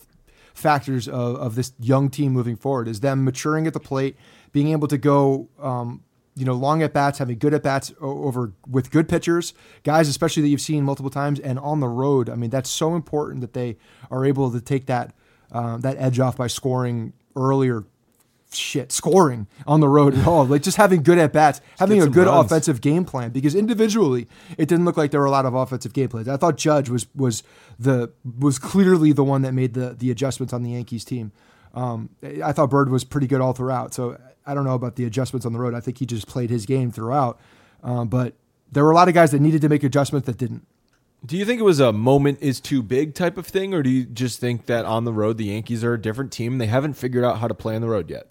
factors of, of this young team moving forward is them maturing at the plate, being able to go um, you know, long at bats, having good at bats over with good pitchers, guys, especially that you've seen multiple times, and on the road. I mean, that's so important that they are able to take that uh, that edge off by scoring earlier. Shit, scoring on the road at all, like just having good at bats, having a good
runs.
offensive game plan. Because individually, it didn't look like there were a lot of offensive game plans. I thought Judge was was the was clearly the one that made the the adjustments on the Yankees team. Um, I thought Bird was pretty good all throughout. So I don't know about the adjustments on the road. I think he just played his game throughout. Um, but there were a lot of guys that needed to make adjustments that didn't.
Do you think it was a moment is too big type of thing, or do you just think that on the road the Yankees are a different team? They haven't figured out how to play on the road yet.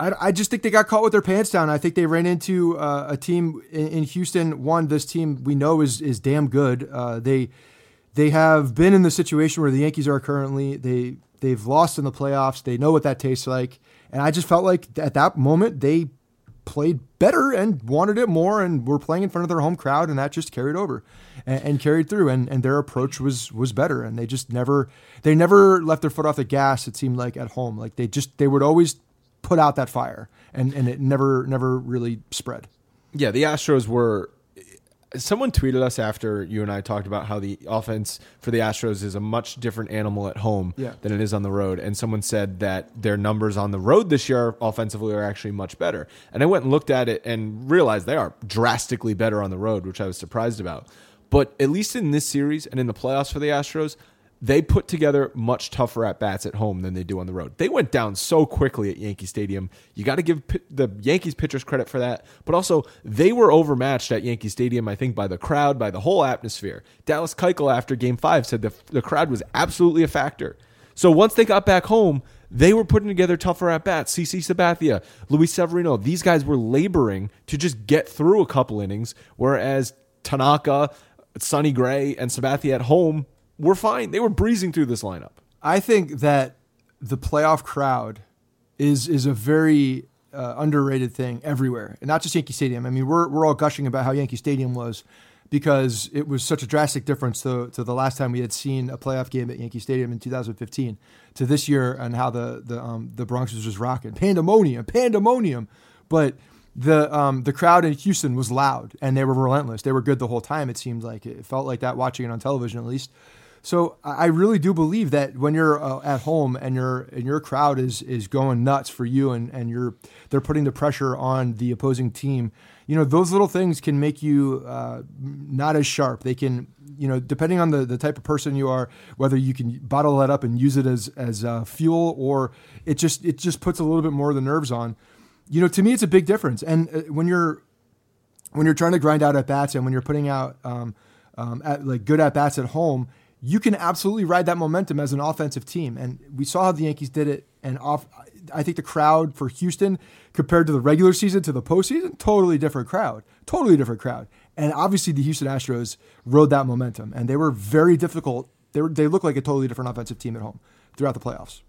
I, I just think they got caught with their pants down. I think they ran into uh, a team in, in Houston. One, this team we know is is damn good. Uh, they they have been in the situation where the Yankees are currently. They they've lost in the playoffs. They know what that tastes like. And I just felt like at that moment they played better and wanted it more and were playing in front of their home crowd and that just carried over and, and carried through and, and their approach was was better and they just never they never left their foot off the gas it seemed like at home like they just they would always put out that fire and and it never never really spread
Yeah, the Astros were. Someone tweeted us after you and I talked about how the offense for the Astros is a much different animal at home
Yeah.
than it is on the road. And someone said that their numbers on the road this year offensively are actually much better. And I went and looked at it and realized they are drastically better on the road, which I was surprised about. But at least in this series and in the playoffs for the Astros, they put together much tougher at bats at home than they do on the road. They went down so quickly at Yankee Stadium. You got to give the Yankees pitchers credit for that, but also they were overmatched at Yankee Stadium. I think by the crowd, by the whole atmosphere. Dallas Keuchel after Game Five said the the crowd was absolutely a factor. So once they got back home, they were putting together tougher at bats. CC Sabathia, Luis Severino, these guys were laboring to just get through a couple innings, whereas Tanaka, Sonny Gray, and Sabathia at home were fine. They were breezing through this lineup.
I think that the playoff crowd is is a very uh, underrated thing everywhere, and not just Yankee Stadium. I mean, we're we're all gushing about how Yankee Stadium was because it was such a drastic difference to, to the last time we had seen a playoff game at Yankee Stadium in 2015 to this year, and how the the um, the Bronx was just rocking pandemonium, pandemonium. But the um, the crowd in Houston was loud and they were relentless. They were good the whole time. It seemed like it felt like that watching it on television at least. So I really do believe that when you're uh, at home and your and your crowd is is going nuts for you and and you're they're putting the pressure on the opposing team, you know those little things can make you uh, not as sharp. They can you know depending on the the type of person you are, whether you can bottle that up and use it as as uh, fuel or it just it just puts a little bit more of the nerves on you know, to me, it's a big difference. And uh, when you're when you're trying to grind out at bats and when you're putting out um, um, at, like good at bats at home, you can absolutely ride that momentum as an offensive team. And we saw how the Yankees did it. And off, I think the crowd for Houston compared to the regular season to the postseason, totally different crowd, totally different crowd. And obviously, the Houston Astros rode that momentum, and they were very difficult. They were, they look like a totally different offensive team at home throughout the playoffs.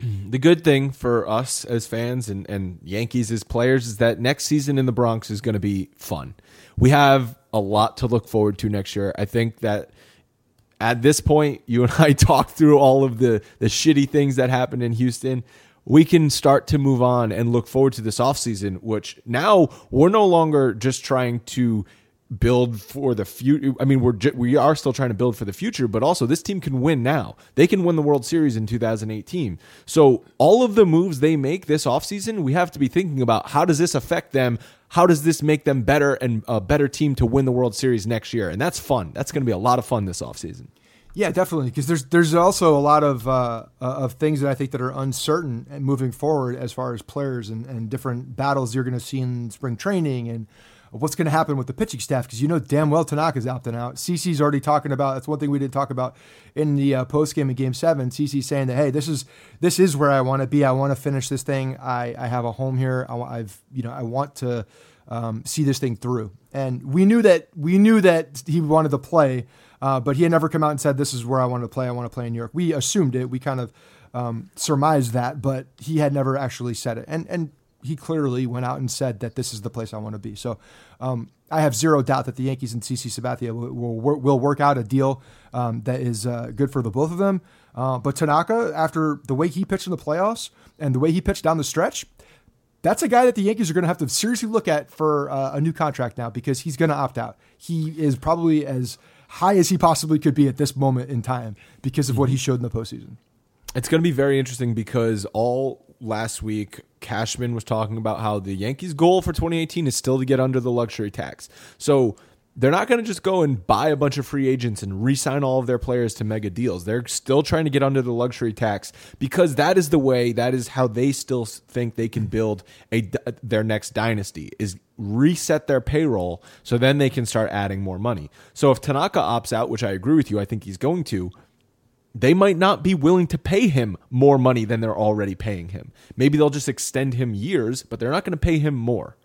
The good thing for us as fans and, and Yankees as players is that next season in the Bronx is going to be fun. We have a lot to look forward to next year. I think that at this point, you and I talked through all of the, the shitty things that happened in Houston. We can start to move on and look forward to this offseason, which now we're no longer just trying to build for the future. I mean, we're we are still trying to build for the future, but also this team can win now. They can win the World Series in 2018. So all of the moves they make this offseason, we have to be thinking about how does this affect them? How does this make them better and a better team to win the World Series next year? And that's fun. That's going to be a lot of fun this offseason.
Yeah, definitely. Because there's there's also a lot of uh, of things that I think that are uncertain moving forward as far as players and, and different battles you're going to see in spring training and what's going to happen with the pitching staff because you know damn well Tanaka's opting out. CC's already talking about that's one thing we didn't talk about in the uh, post game in Game Seven. CC's saying that hey, this is this is where I want to be. I want to finish this thing. I I have a home here. I, have you know I want to um, see this thing through. And we knew that we knew that he wanted to play, uh, but he had never come out and said this is where I want to play. I want to play in New York. We assumed it. We kind of um, surmised that, but he had never actually said it. And and he clearly went out and said that this is the place I want to be. So um, I have zero doubt that the Yankees and CC Sabathia will, will, will work out a deal um, that is uh, good for the both of them. Uh, but Tanaka, after the way he pitched in the playoffs and the way he pitched down the stretch, that's a guy that the Yankees are going to have to seriously look at for uh, a new contract now because he's going to opt out. He is probably as high as he possibly could be at this moment in time because of what he showed in the postseason.
It's going to be very interesting because all last week, Cashman was talking about how the Yankees' goal for 2018 is still to get under the luxury tax. So they're not going to just go and buy a bunch of free agents and re-sign all of their players to mega deals. They're still trying to get under the luxury tax because that is the way, that is how they still think they can build a their next dynasty is reset their payroll so then they can start adding more money. So if Tanaka opts out, which I agree with you, I think he's going to, they might not be willing to pay him more money than they're already paying him. Maybe they'll just extend him years, but they're not going to pay him more.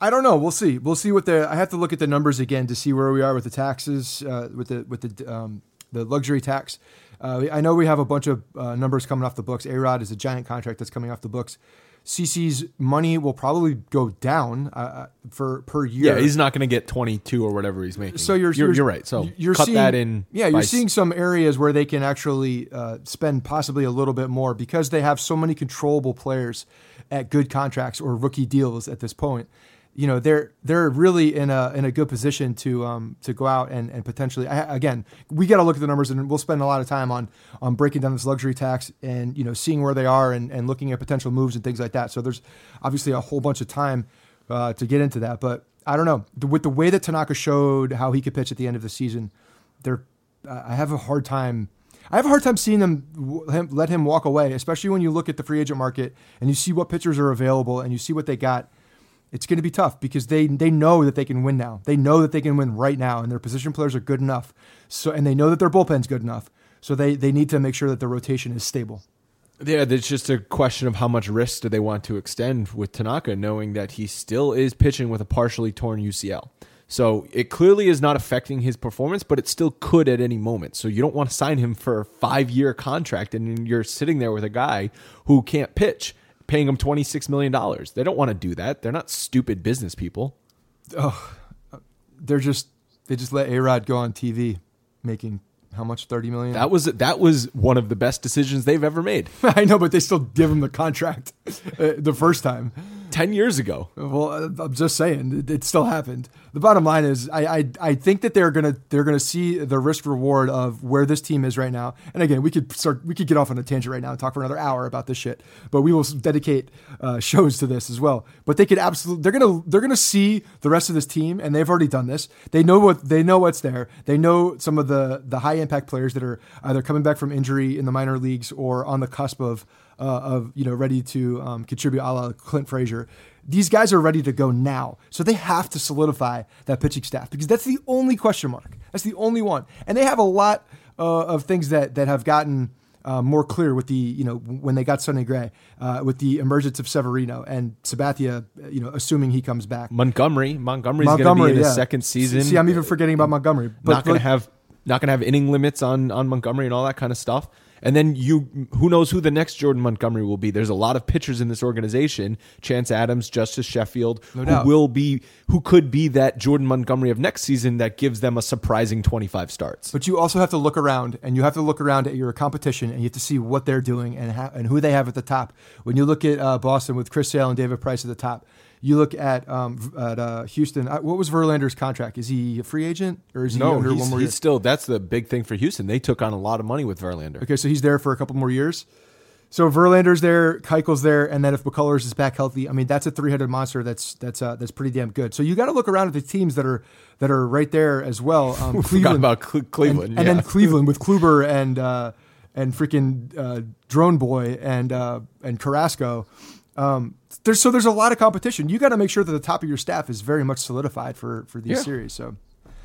I don't know. We'll see. We'll see what the. I have to look at the numbers again to see where we are with the taxes, uh, with the with the um, the luxury tax. Uh, I know we have a bunch of uh, numbers coming off the books. A Rod is a giant contract that's coming off the books. CC's money will probably go down uh, uh, for per year.
Yeah, he's not going to get 22 or whatever he's making.
So you're
you're,
you're,
you're right. So
you're
cut
seeing,
that in.
Yeah, you're seeing some areas where they can actually uh, spend possibly a little bit more because they have so many controllable players at good contracts or rookie deals at this point you know they're they're really in a in a good position to um to go out and and potentially again we got to look at the numbers and we'll spend a lot of time on on breaking down this luxury tax and you know seeing where they are and and looking at potential moves and things like that. So there's obviously a whole bunch of time uh, to get into that, but I don't know with the way that Tanaka showed how he could pitch at the end of the season. There, I have a hard time. I have a hard time seeing them him, let him walk away, especially when you look at the free agent market and you see what pitchers are available and you see what they got it's going to be tough because they they know that they can win now. They know that they can win right now, and their position players are good enough. So, and they know that their bullpen's good enough. So they they need to make sure that the rotation is stable.
Yeah, it's just a question of how much risk do they want to extend with Tanaka, knowing that he still is pitching with a partially torn UCL. So it clearly is not affecting his performance, but it still could at any moment. So you don't want to sign him for a five year contract, and you're sitting there with a guy who can't pitch paying them $26 million. They don't want to do that. They're not stupid business people.
Oh, they're just, they just let A-Rod go on TV making how much 30 million
that was that was one of the best decisions they've ever made
i know but they still give him the contract uh, the first time
10 years ago.
Well, I'm just saying it, it still happened. The bottom line is I, I, I think that they're going to they're going to see the risk reward of where this team is right now. And again, we could start we could get off on a tangent right now and talk for another hour about this shit. But we will dedicate uh, shows to this as well. But they could absolutely they're going to they're going to see the rest of this team and they've already done this. They know what they know what's there. They know some of the the high impact players that are either coming back from injury in the minor leagues or on the cusp of uh, of you know ready to um, contribute, a la Clint Frazier. These guys are ready to go now, so they have to solidify that pitching staff because that's the only question mark. That's the only one, and they have a lot uh, of things that that have gotten. Uh, more clear with the you know when they got Sonny Gray uh, with the emergence of Severino and Sabathia you know assuming he comes back
Montgomery Montgomery's going to be in his
yeah.
second season.
See, I'm even forgetting about Montgomery. But,
not going to have not going to have inning limits on on Montgomery and all that kind of stuff. And then you, who knows who the next Jordan Montgomery will be? There's a lot of pitchers in this organization: Chance Adams, Justus Sheffield,
No
who will be, who could be that Jordan Montgomery of next season that gives them a surprising 25 starts.
But you also have to look around, and you have to look around at your competition, and you have to see what they're doing and how, and who they have at the top. When you look at uh, Boston with Chris Sale and David Price at the top, you look at um, at uh, Houston. Uh, what was Verlander's contract? Is he a free agent or is he
no,
under
he's,
one more year?
he's still. That's the big thing for Houston. They took on a lot of money with Verlander.
Okay, so he's there for a couple more years. So Verlander's there, Keuchel's there, and then if McCullers is back healthy, I mean that's a three-headed monster. That's that's uh, that's pretty damn good. So you got to look around at the teams that are that are right there as well. Um,
Forgot about Cle- Cleveland,
and, and
yeah.
then Cleveland with Kluber and uh, and freaking uh, Drone Boy and uh, and Carrasco. Um, there's so there's a lot of competition. You got to make sure that the top of your staff is very much solidified for for these
Yeah.
series. So.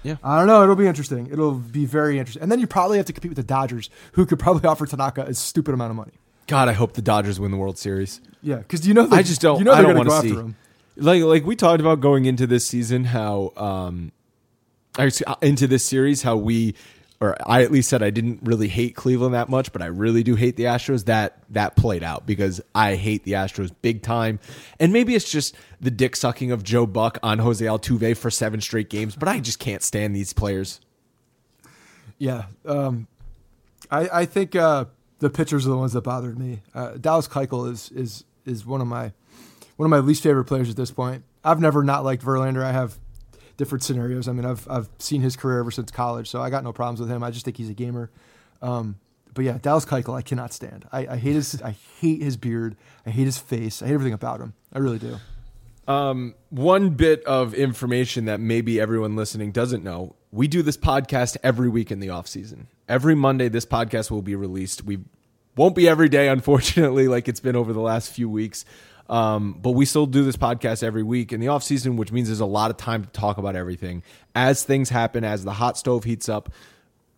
Yeah.
I don't know. It'll be interesting. It'll be very interesting. And then you probably have to compete with the Dodgers, who could probably offer Tanaka a stupid amount of money.
God, I hope the Dodgers win the World Series.
Yeah, because you know they,
I just don't.
You know
I
they're
don't
going to
want
go
to
after
see.
him.
Like like we talked about going into this season, how um, I into this series, how we or I at least said I didn't really hate Cleveland that much, but I really do hate the Astros. That that played out because I hate the Astros big time, and maybe it's just the dick sucking of Joe Buck on Jose Altuve for seven straight games, but I just can't stand these players.
Yeah, um, I, I think uh, the pitchers are the ones that bothered me. Uh, Dallas Keuchel is is is one of my one of my least favorite players at this point. I've never not liked Verlander. I have different scenarios. I mean, I've I've seen his career ever since college, so I got no problems with him. I just think he's a gamer. Um, but yeah, Dallas Keuchel, I cannot stand. I, I hate his I hate his beard. I hate his face. I hate everything about him. I really do.
Um, one bit of information that maybe everyone listening doesn't know: we do this podcast every week in the off season. Every Monday, this podcast will be released. We won't be every day, unfortunately, like it's been over the last few weeks. Um, but we still do this podcast every week in the off season, which means there's a lot of time to talk about everything as things happen, as the hot stove heats up.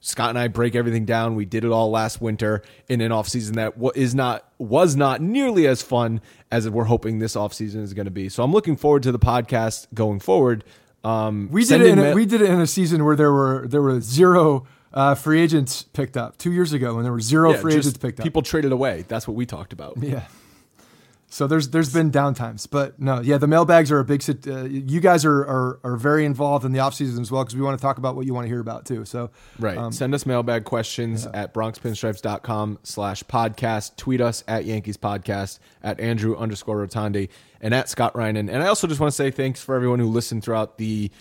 Scott and I break everything down. We did it all last winter in an off season that wa- not was not nearly as fun as we're hoping this off season is going to be. So I'm looking forward to the podcast going forward. Um,
We did it. In
in
a,
ma-
we did it in a season where there were there were zero uh, free agents picked up two years ago, and there were zero
yeah,
free agents picked up.
People traded away. That's what we talked about.
Yeah. So there's there's been downtimes, but no, yeah, the mailbags are a big. Uh, you guys are, are are very involved in the off season as well because we want to talk about what you want to hear about too. So
Right.
um,
Send us mailbag questions at bronxpinstripes.com slash podcast. Tweet us at Yankees Podcast, at Andrew underscore Rotondi, and at Scott Reinen. And I also just want to say thanks for everyone who listened throughout the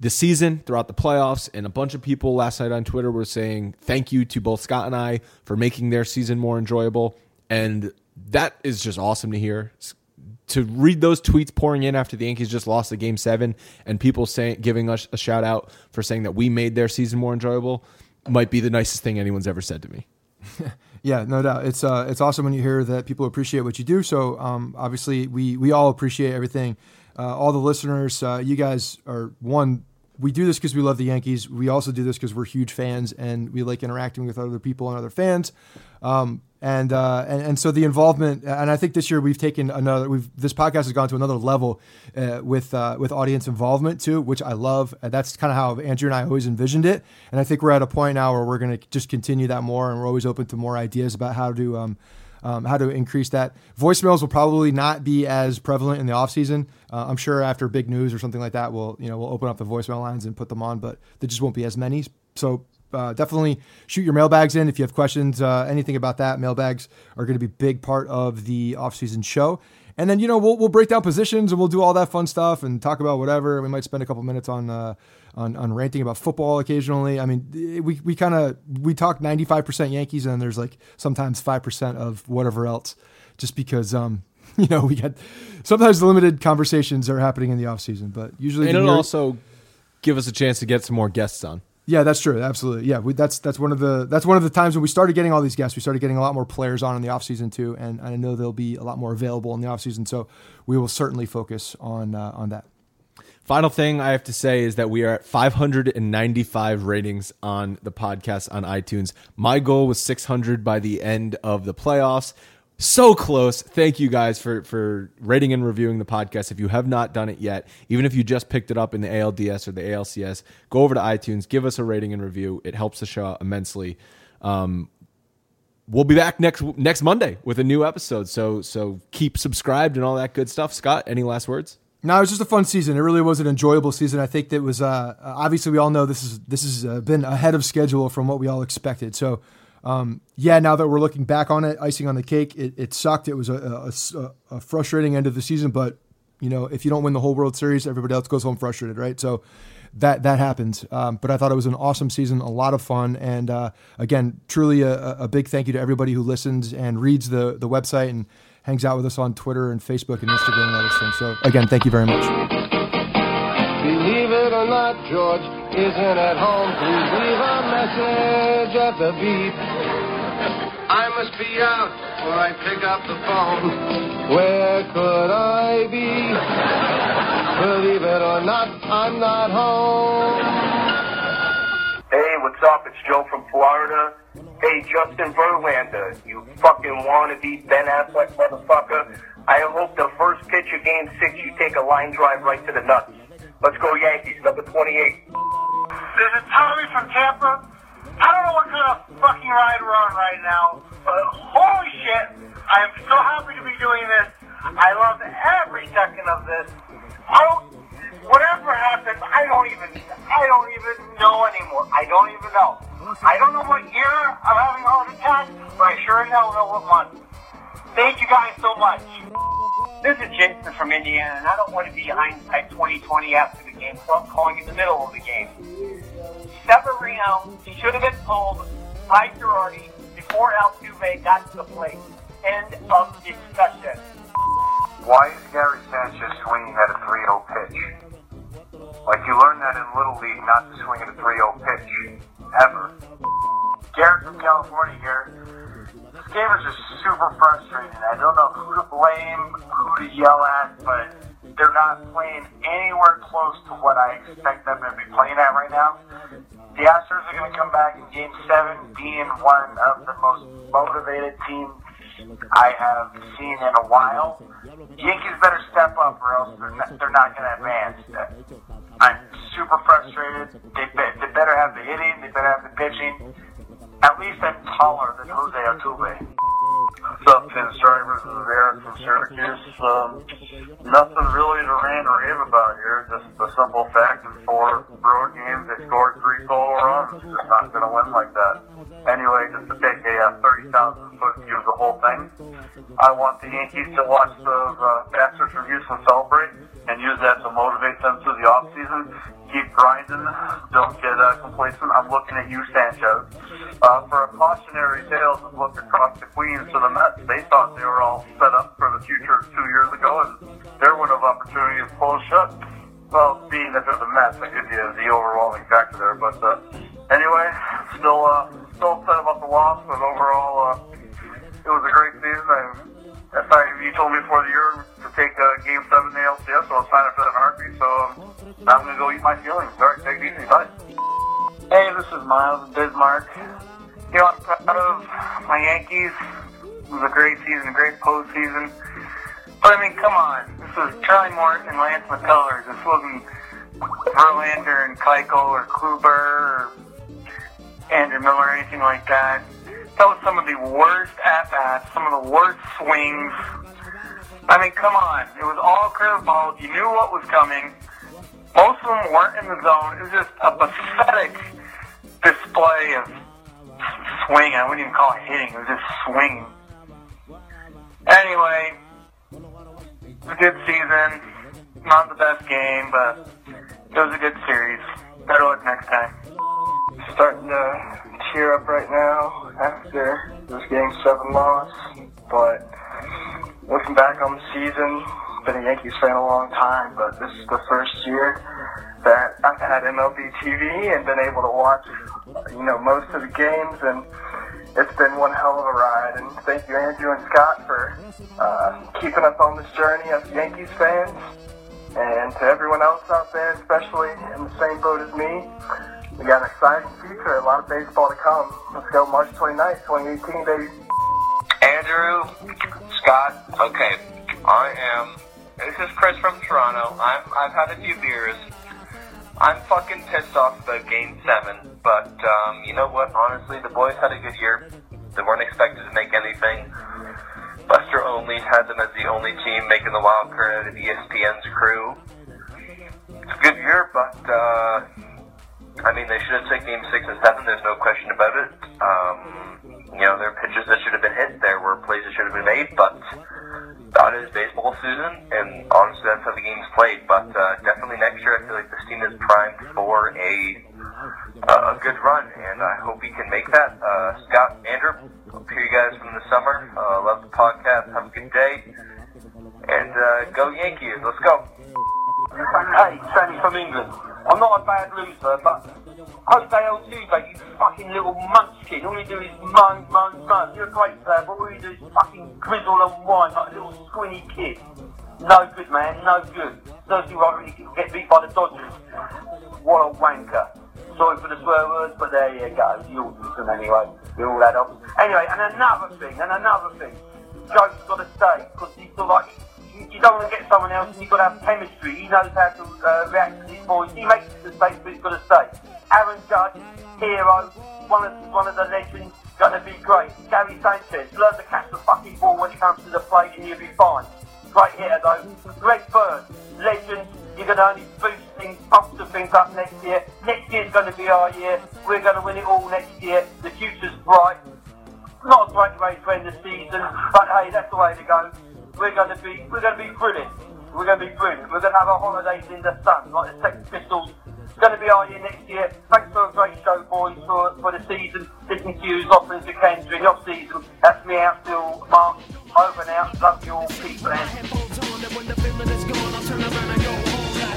the season, throughout the playoffs. And a bunch of people last night on Twitter were saying thank you to both Scott and I for making their season more enjoyable. And that is just awesome to hear to read those tweets pouring in after the Yankees just lost the game seven and people saying giving us a shout out for saying that we made their season more enjoyable might be the nicest thing anyone's ever said to me.
Yeah, no doubt. It's uh, it's awesome when you hear that people appreciate what you do. So um, obviously, we we all appreciate everything. Uh, all the listeners, uh, you guys are one. We do this because we love the Yankees. We also do this because we're huge fans and we like interacting with other people and other fans. Um, and, uh, and and so the involvement, and I think this year we've taken another. We've this podcast has gone to another level uh, with uh, with audience involvement too, which I love. And that's kind of how Andrew and I always envisioned it. And I think we're at a point now where we're going to just continue that more, and we're always open to more ideas about how to um, um, how to increase that. Voicemails will probably not be as prevalent in the off season. Uh, I'm sure after big news or something like that, we'll you know we'll open up the voicemail lines and put them on, but there just won't be as many. So uh, definitely shoot your mailbags in if you have questions, uh, anything about that. Mailbags are going to be big part of the off season show. And then you know we'll we'll break down positions and we'll do all that fun stuff and talk about whatever. We might spend a couple minutes on uh, on, on ranting about football occasionally. I mean, we we kind of we talk ninety five percent Yankees and then there's like sometimes five percent of whatever else, just because um you know we get sometimes limited conversations are happening in the off season, but usually
And it'll also give us a chance to get some more guests on.
Yeah, that's true. Absolutely. Yeah, we, that's that's one of the that's one of the times when we started getting all these guests. We started getting a lot more players on in the offseason too, and I know they'll be a lot more available in the offseason. So we will certainly focus on uh, on that.
Final thing I have to say is that we are at 595 ratings on the podcast on iTunes. My goal was 600 by the end of the playoffs. So close. Thank you guys for for rating and reviewing the podcast. If you have not done it yet, even if you just picked it up in the ALDS or the ALCS, go over to iTunes, give us a rating and review. It helps the show immensely. Um, we'll be back next next Monday with a new episode. So so keep subscribed and all that good stuff. Scott, any last words?
No, it was just a fun season. It really was an enjoyable season. I think that was uh, obviously we all know this is this has uh, been ahead of schedule from what we all expected. So um, yeah, now that we're looking back on it, icing on the cake, it, it sucked. It was a, a, a, frustrating end of the season, but you know, if you don't win the whole World Series, everybody else goes home frustrated, right? So that that happens. Um, but I thought it was an awesome season, a lot of fun, and uh, again, truly a, a, big thank you to everybody who listens and reads the the website and hangs out with us on Twitter and Facebook and Instagram and other things. So again, thank you very much.
Believe it or not, George isn't at home. Please leave a message at the beep. I must be out before I pick up the phone. Where could I be? Believe it or not, I'm not home.
What's up? It's Joe from Florida. Hey, Justin Verlander, you fucking wannabe Ben Affleck motherfucker. I hope the first pitch of Game 6 you take a line drive right to the nuts. Let's go Yankees, number 28.
This is Tommy from Tampa. I don't know what kind of fucking ride we're on right now, but holy shit, I am so happy to be doing this. I love every second of this. Don't, whatever happens, I don't even, I don't even know anymore. I don't even know. I don't know what year I'm having a heart attack, but I sure now know what month. Thank you guys so much.
This is Jason from Indiana, and I don't want to be hindsight 2020 after the game, so I'm calling in the middle of the game. Severino should have been pulled by Girardi before Altuve got to the plate. End of discussion.
Why is Gary Sanchez swinging at a 3-0 pitch? Like you learned that in Little League not to swing at a 3-0 pitch. Ever. Garrett from California here. This game is just super frustrating. I don't know who to blame, who to yell at, but they're not playing anywhere close to what I expect them to be playing at right now. The Astros are going to come back in Game 7 being one of the most motivated teams I have seen in a while. Yankees better step up or else they're not, they're not going to advance. I'm super frustrated. They, they better have the hitting. They better have the pitching. At least I'm taller than Jose Altuve.
What's up, Pinstripers? This is Eric from Syracuse. Um, nothing really to rant or rave about here. Just the simple fact that four road games, they scored three total runs. Just not going to win like that. Anyway, just to take a uh, 30,000 foot view of the whole thing, I want the Yankees to watch the uh, bastards from Houston celebrate and use that to motivate them through the offseason. Keep grinding. Don't get uh, complacent. I'm looking at you, Sanchez. Uh, for a cautionary tale to look across the Queens to the Mets, they thought they were all set up for the future two years ago, and their window of opportunity is closed shut. Well, being that they're the Mets, that could be the overwhelming factor there. But uh, anyway, still uh, still upset about the loss, but overall, uh, it was a great season. I, if I, you told me before the year to take uh, Game Seven in the LCS, so I was signing up for that heartbeat. So um, now I'm gonna go eat my feelings. All right, take it easy. Bye.
Hey, this is Miles Bismarck. You know, I'm proud of my Yankees. It was a great season, a great postseason. But I mean, come on. This was Charlie Morton and Lance McCullers. This wasn't Verlander and Keuchel or Kluber or Andrew Miller or anything like that. That was some of the worst at bats, some of the worst swings. I mean, come on. It was all curveballs. You knew what was coming. Most of them weren't in the zone. It was just a pathetic display of swing. I wouldn't even call it hitting. It was just swinging. Anyway, it was a good season. Not the best game, but it was a good series. Better luck next time.
Starting to tear up right now after this game seven loss, but looking back on the season, been a Yankees fan a long time, but this is the first year that I've had MLB TV and been able to watch, you know, most of the games, and it's been one hell of a ride. And thank you, Andrew and Scott, for uh, keeping us on this journey as Yankees fans. And to everyone else out there, especially in the same boat as me, we got an exciting future, a lot of baseball to come. Let's go March 29th, 2018, baby.
Andrew, Scott, okay, I am. This is Chris from Toronto. I'm. I've had a few beers. I'm fucking pissed off about Game Seven, but um, you know what? Honestly, the boys had a good year. They weren't expected to make anything. Buster Olney had them as the only team making the wild card out of ESPN's crew. It's a good year, but uh, I mean, they should have took Game Six and Seven. There's no question about it. Um, you know, there are pitches that should have been hit. There were plays that should have been made, but that is baseball season, and honestly, that's how the game's played. But uh, definitely next year, I feel like this team is primed for a uh, a good run, and I hope we can make that. Uh, Scott, Andrew, hope you guys from the summer. Uh, love the podcast. Have a good day, and uh, go Yankees. Let's go.
Hi, Sammy from England. I'm not a bad loser, but Jose Altuve, you fucking little munchkin. All you do is moan, moan, moan. You're a great player, but all you do is fucking grizzle and whine like a little squinny kid. No good, man, no good. You right when you get beat by the Dodgers. What a wanker. Sorry for the swear words, but there you go. You'll listen anyway. You're all adults. Anyway, and another thing, and another thing. Joe's got to stay, because he's still like, you, don't want to get someone else and you've got to have chemistry. He knows how to uh, react to these boys. He makes mistakes, but he's got to stay. Aaron Judge, hero, one of, one of the legends, going to be great. Gary Sanchez, learn to catch the fucking ball when it comes to the plate and you'll be fine. Great hitter though. Greg Bird, legend. You're going to only boost things, pump the things up next year. Next year's going to be our year. We're going to win it all next year. The future's bright. Not a great way to end the season, but hey, that's the way to go. We're to be, we're to be brilliant. We're to be brilliant. We're to have our holidays in the sun, like the Sex Pistols. It's to be our year next year. Thanks for a great show, boys, for, for the season. Listen to you, offering to Ken during the off season. That's me out till March. Over and out. Love you all. Man.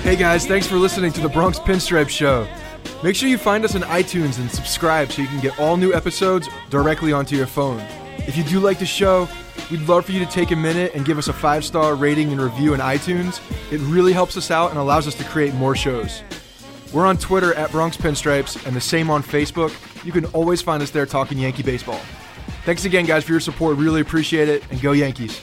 Hey guys, thanks for listening to the Bronx Pinstripe Show. Make sure you find us on iTunes and subscribe so you can get all new episodes directly onto your phone. If you do like the show, we'd love for you to take a minute and give us a five star rating and review in iTunes. It really helps us out and allows us to create more shows. We're on Twitter at Bronx Pinstripes and the same on Facebook. You can always find us there talking Yankee baseball. Thanks again, guys, for your support. Really appreciate it, and go Yankees.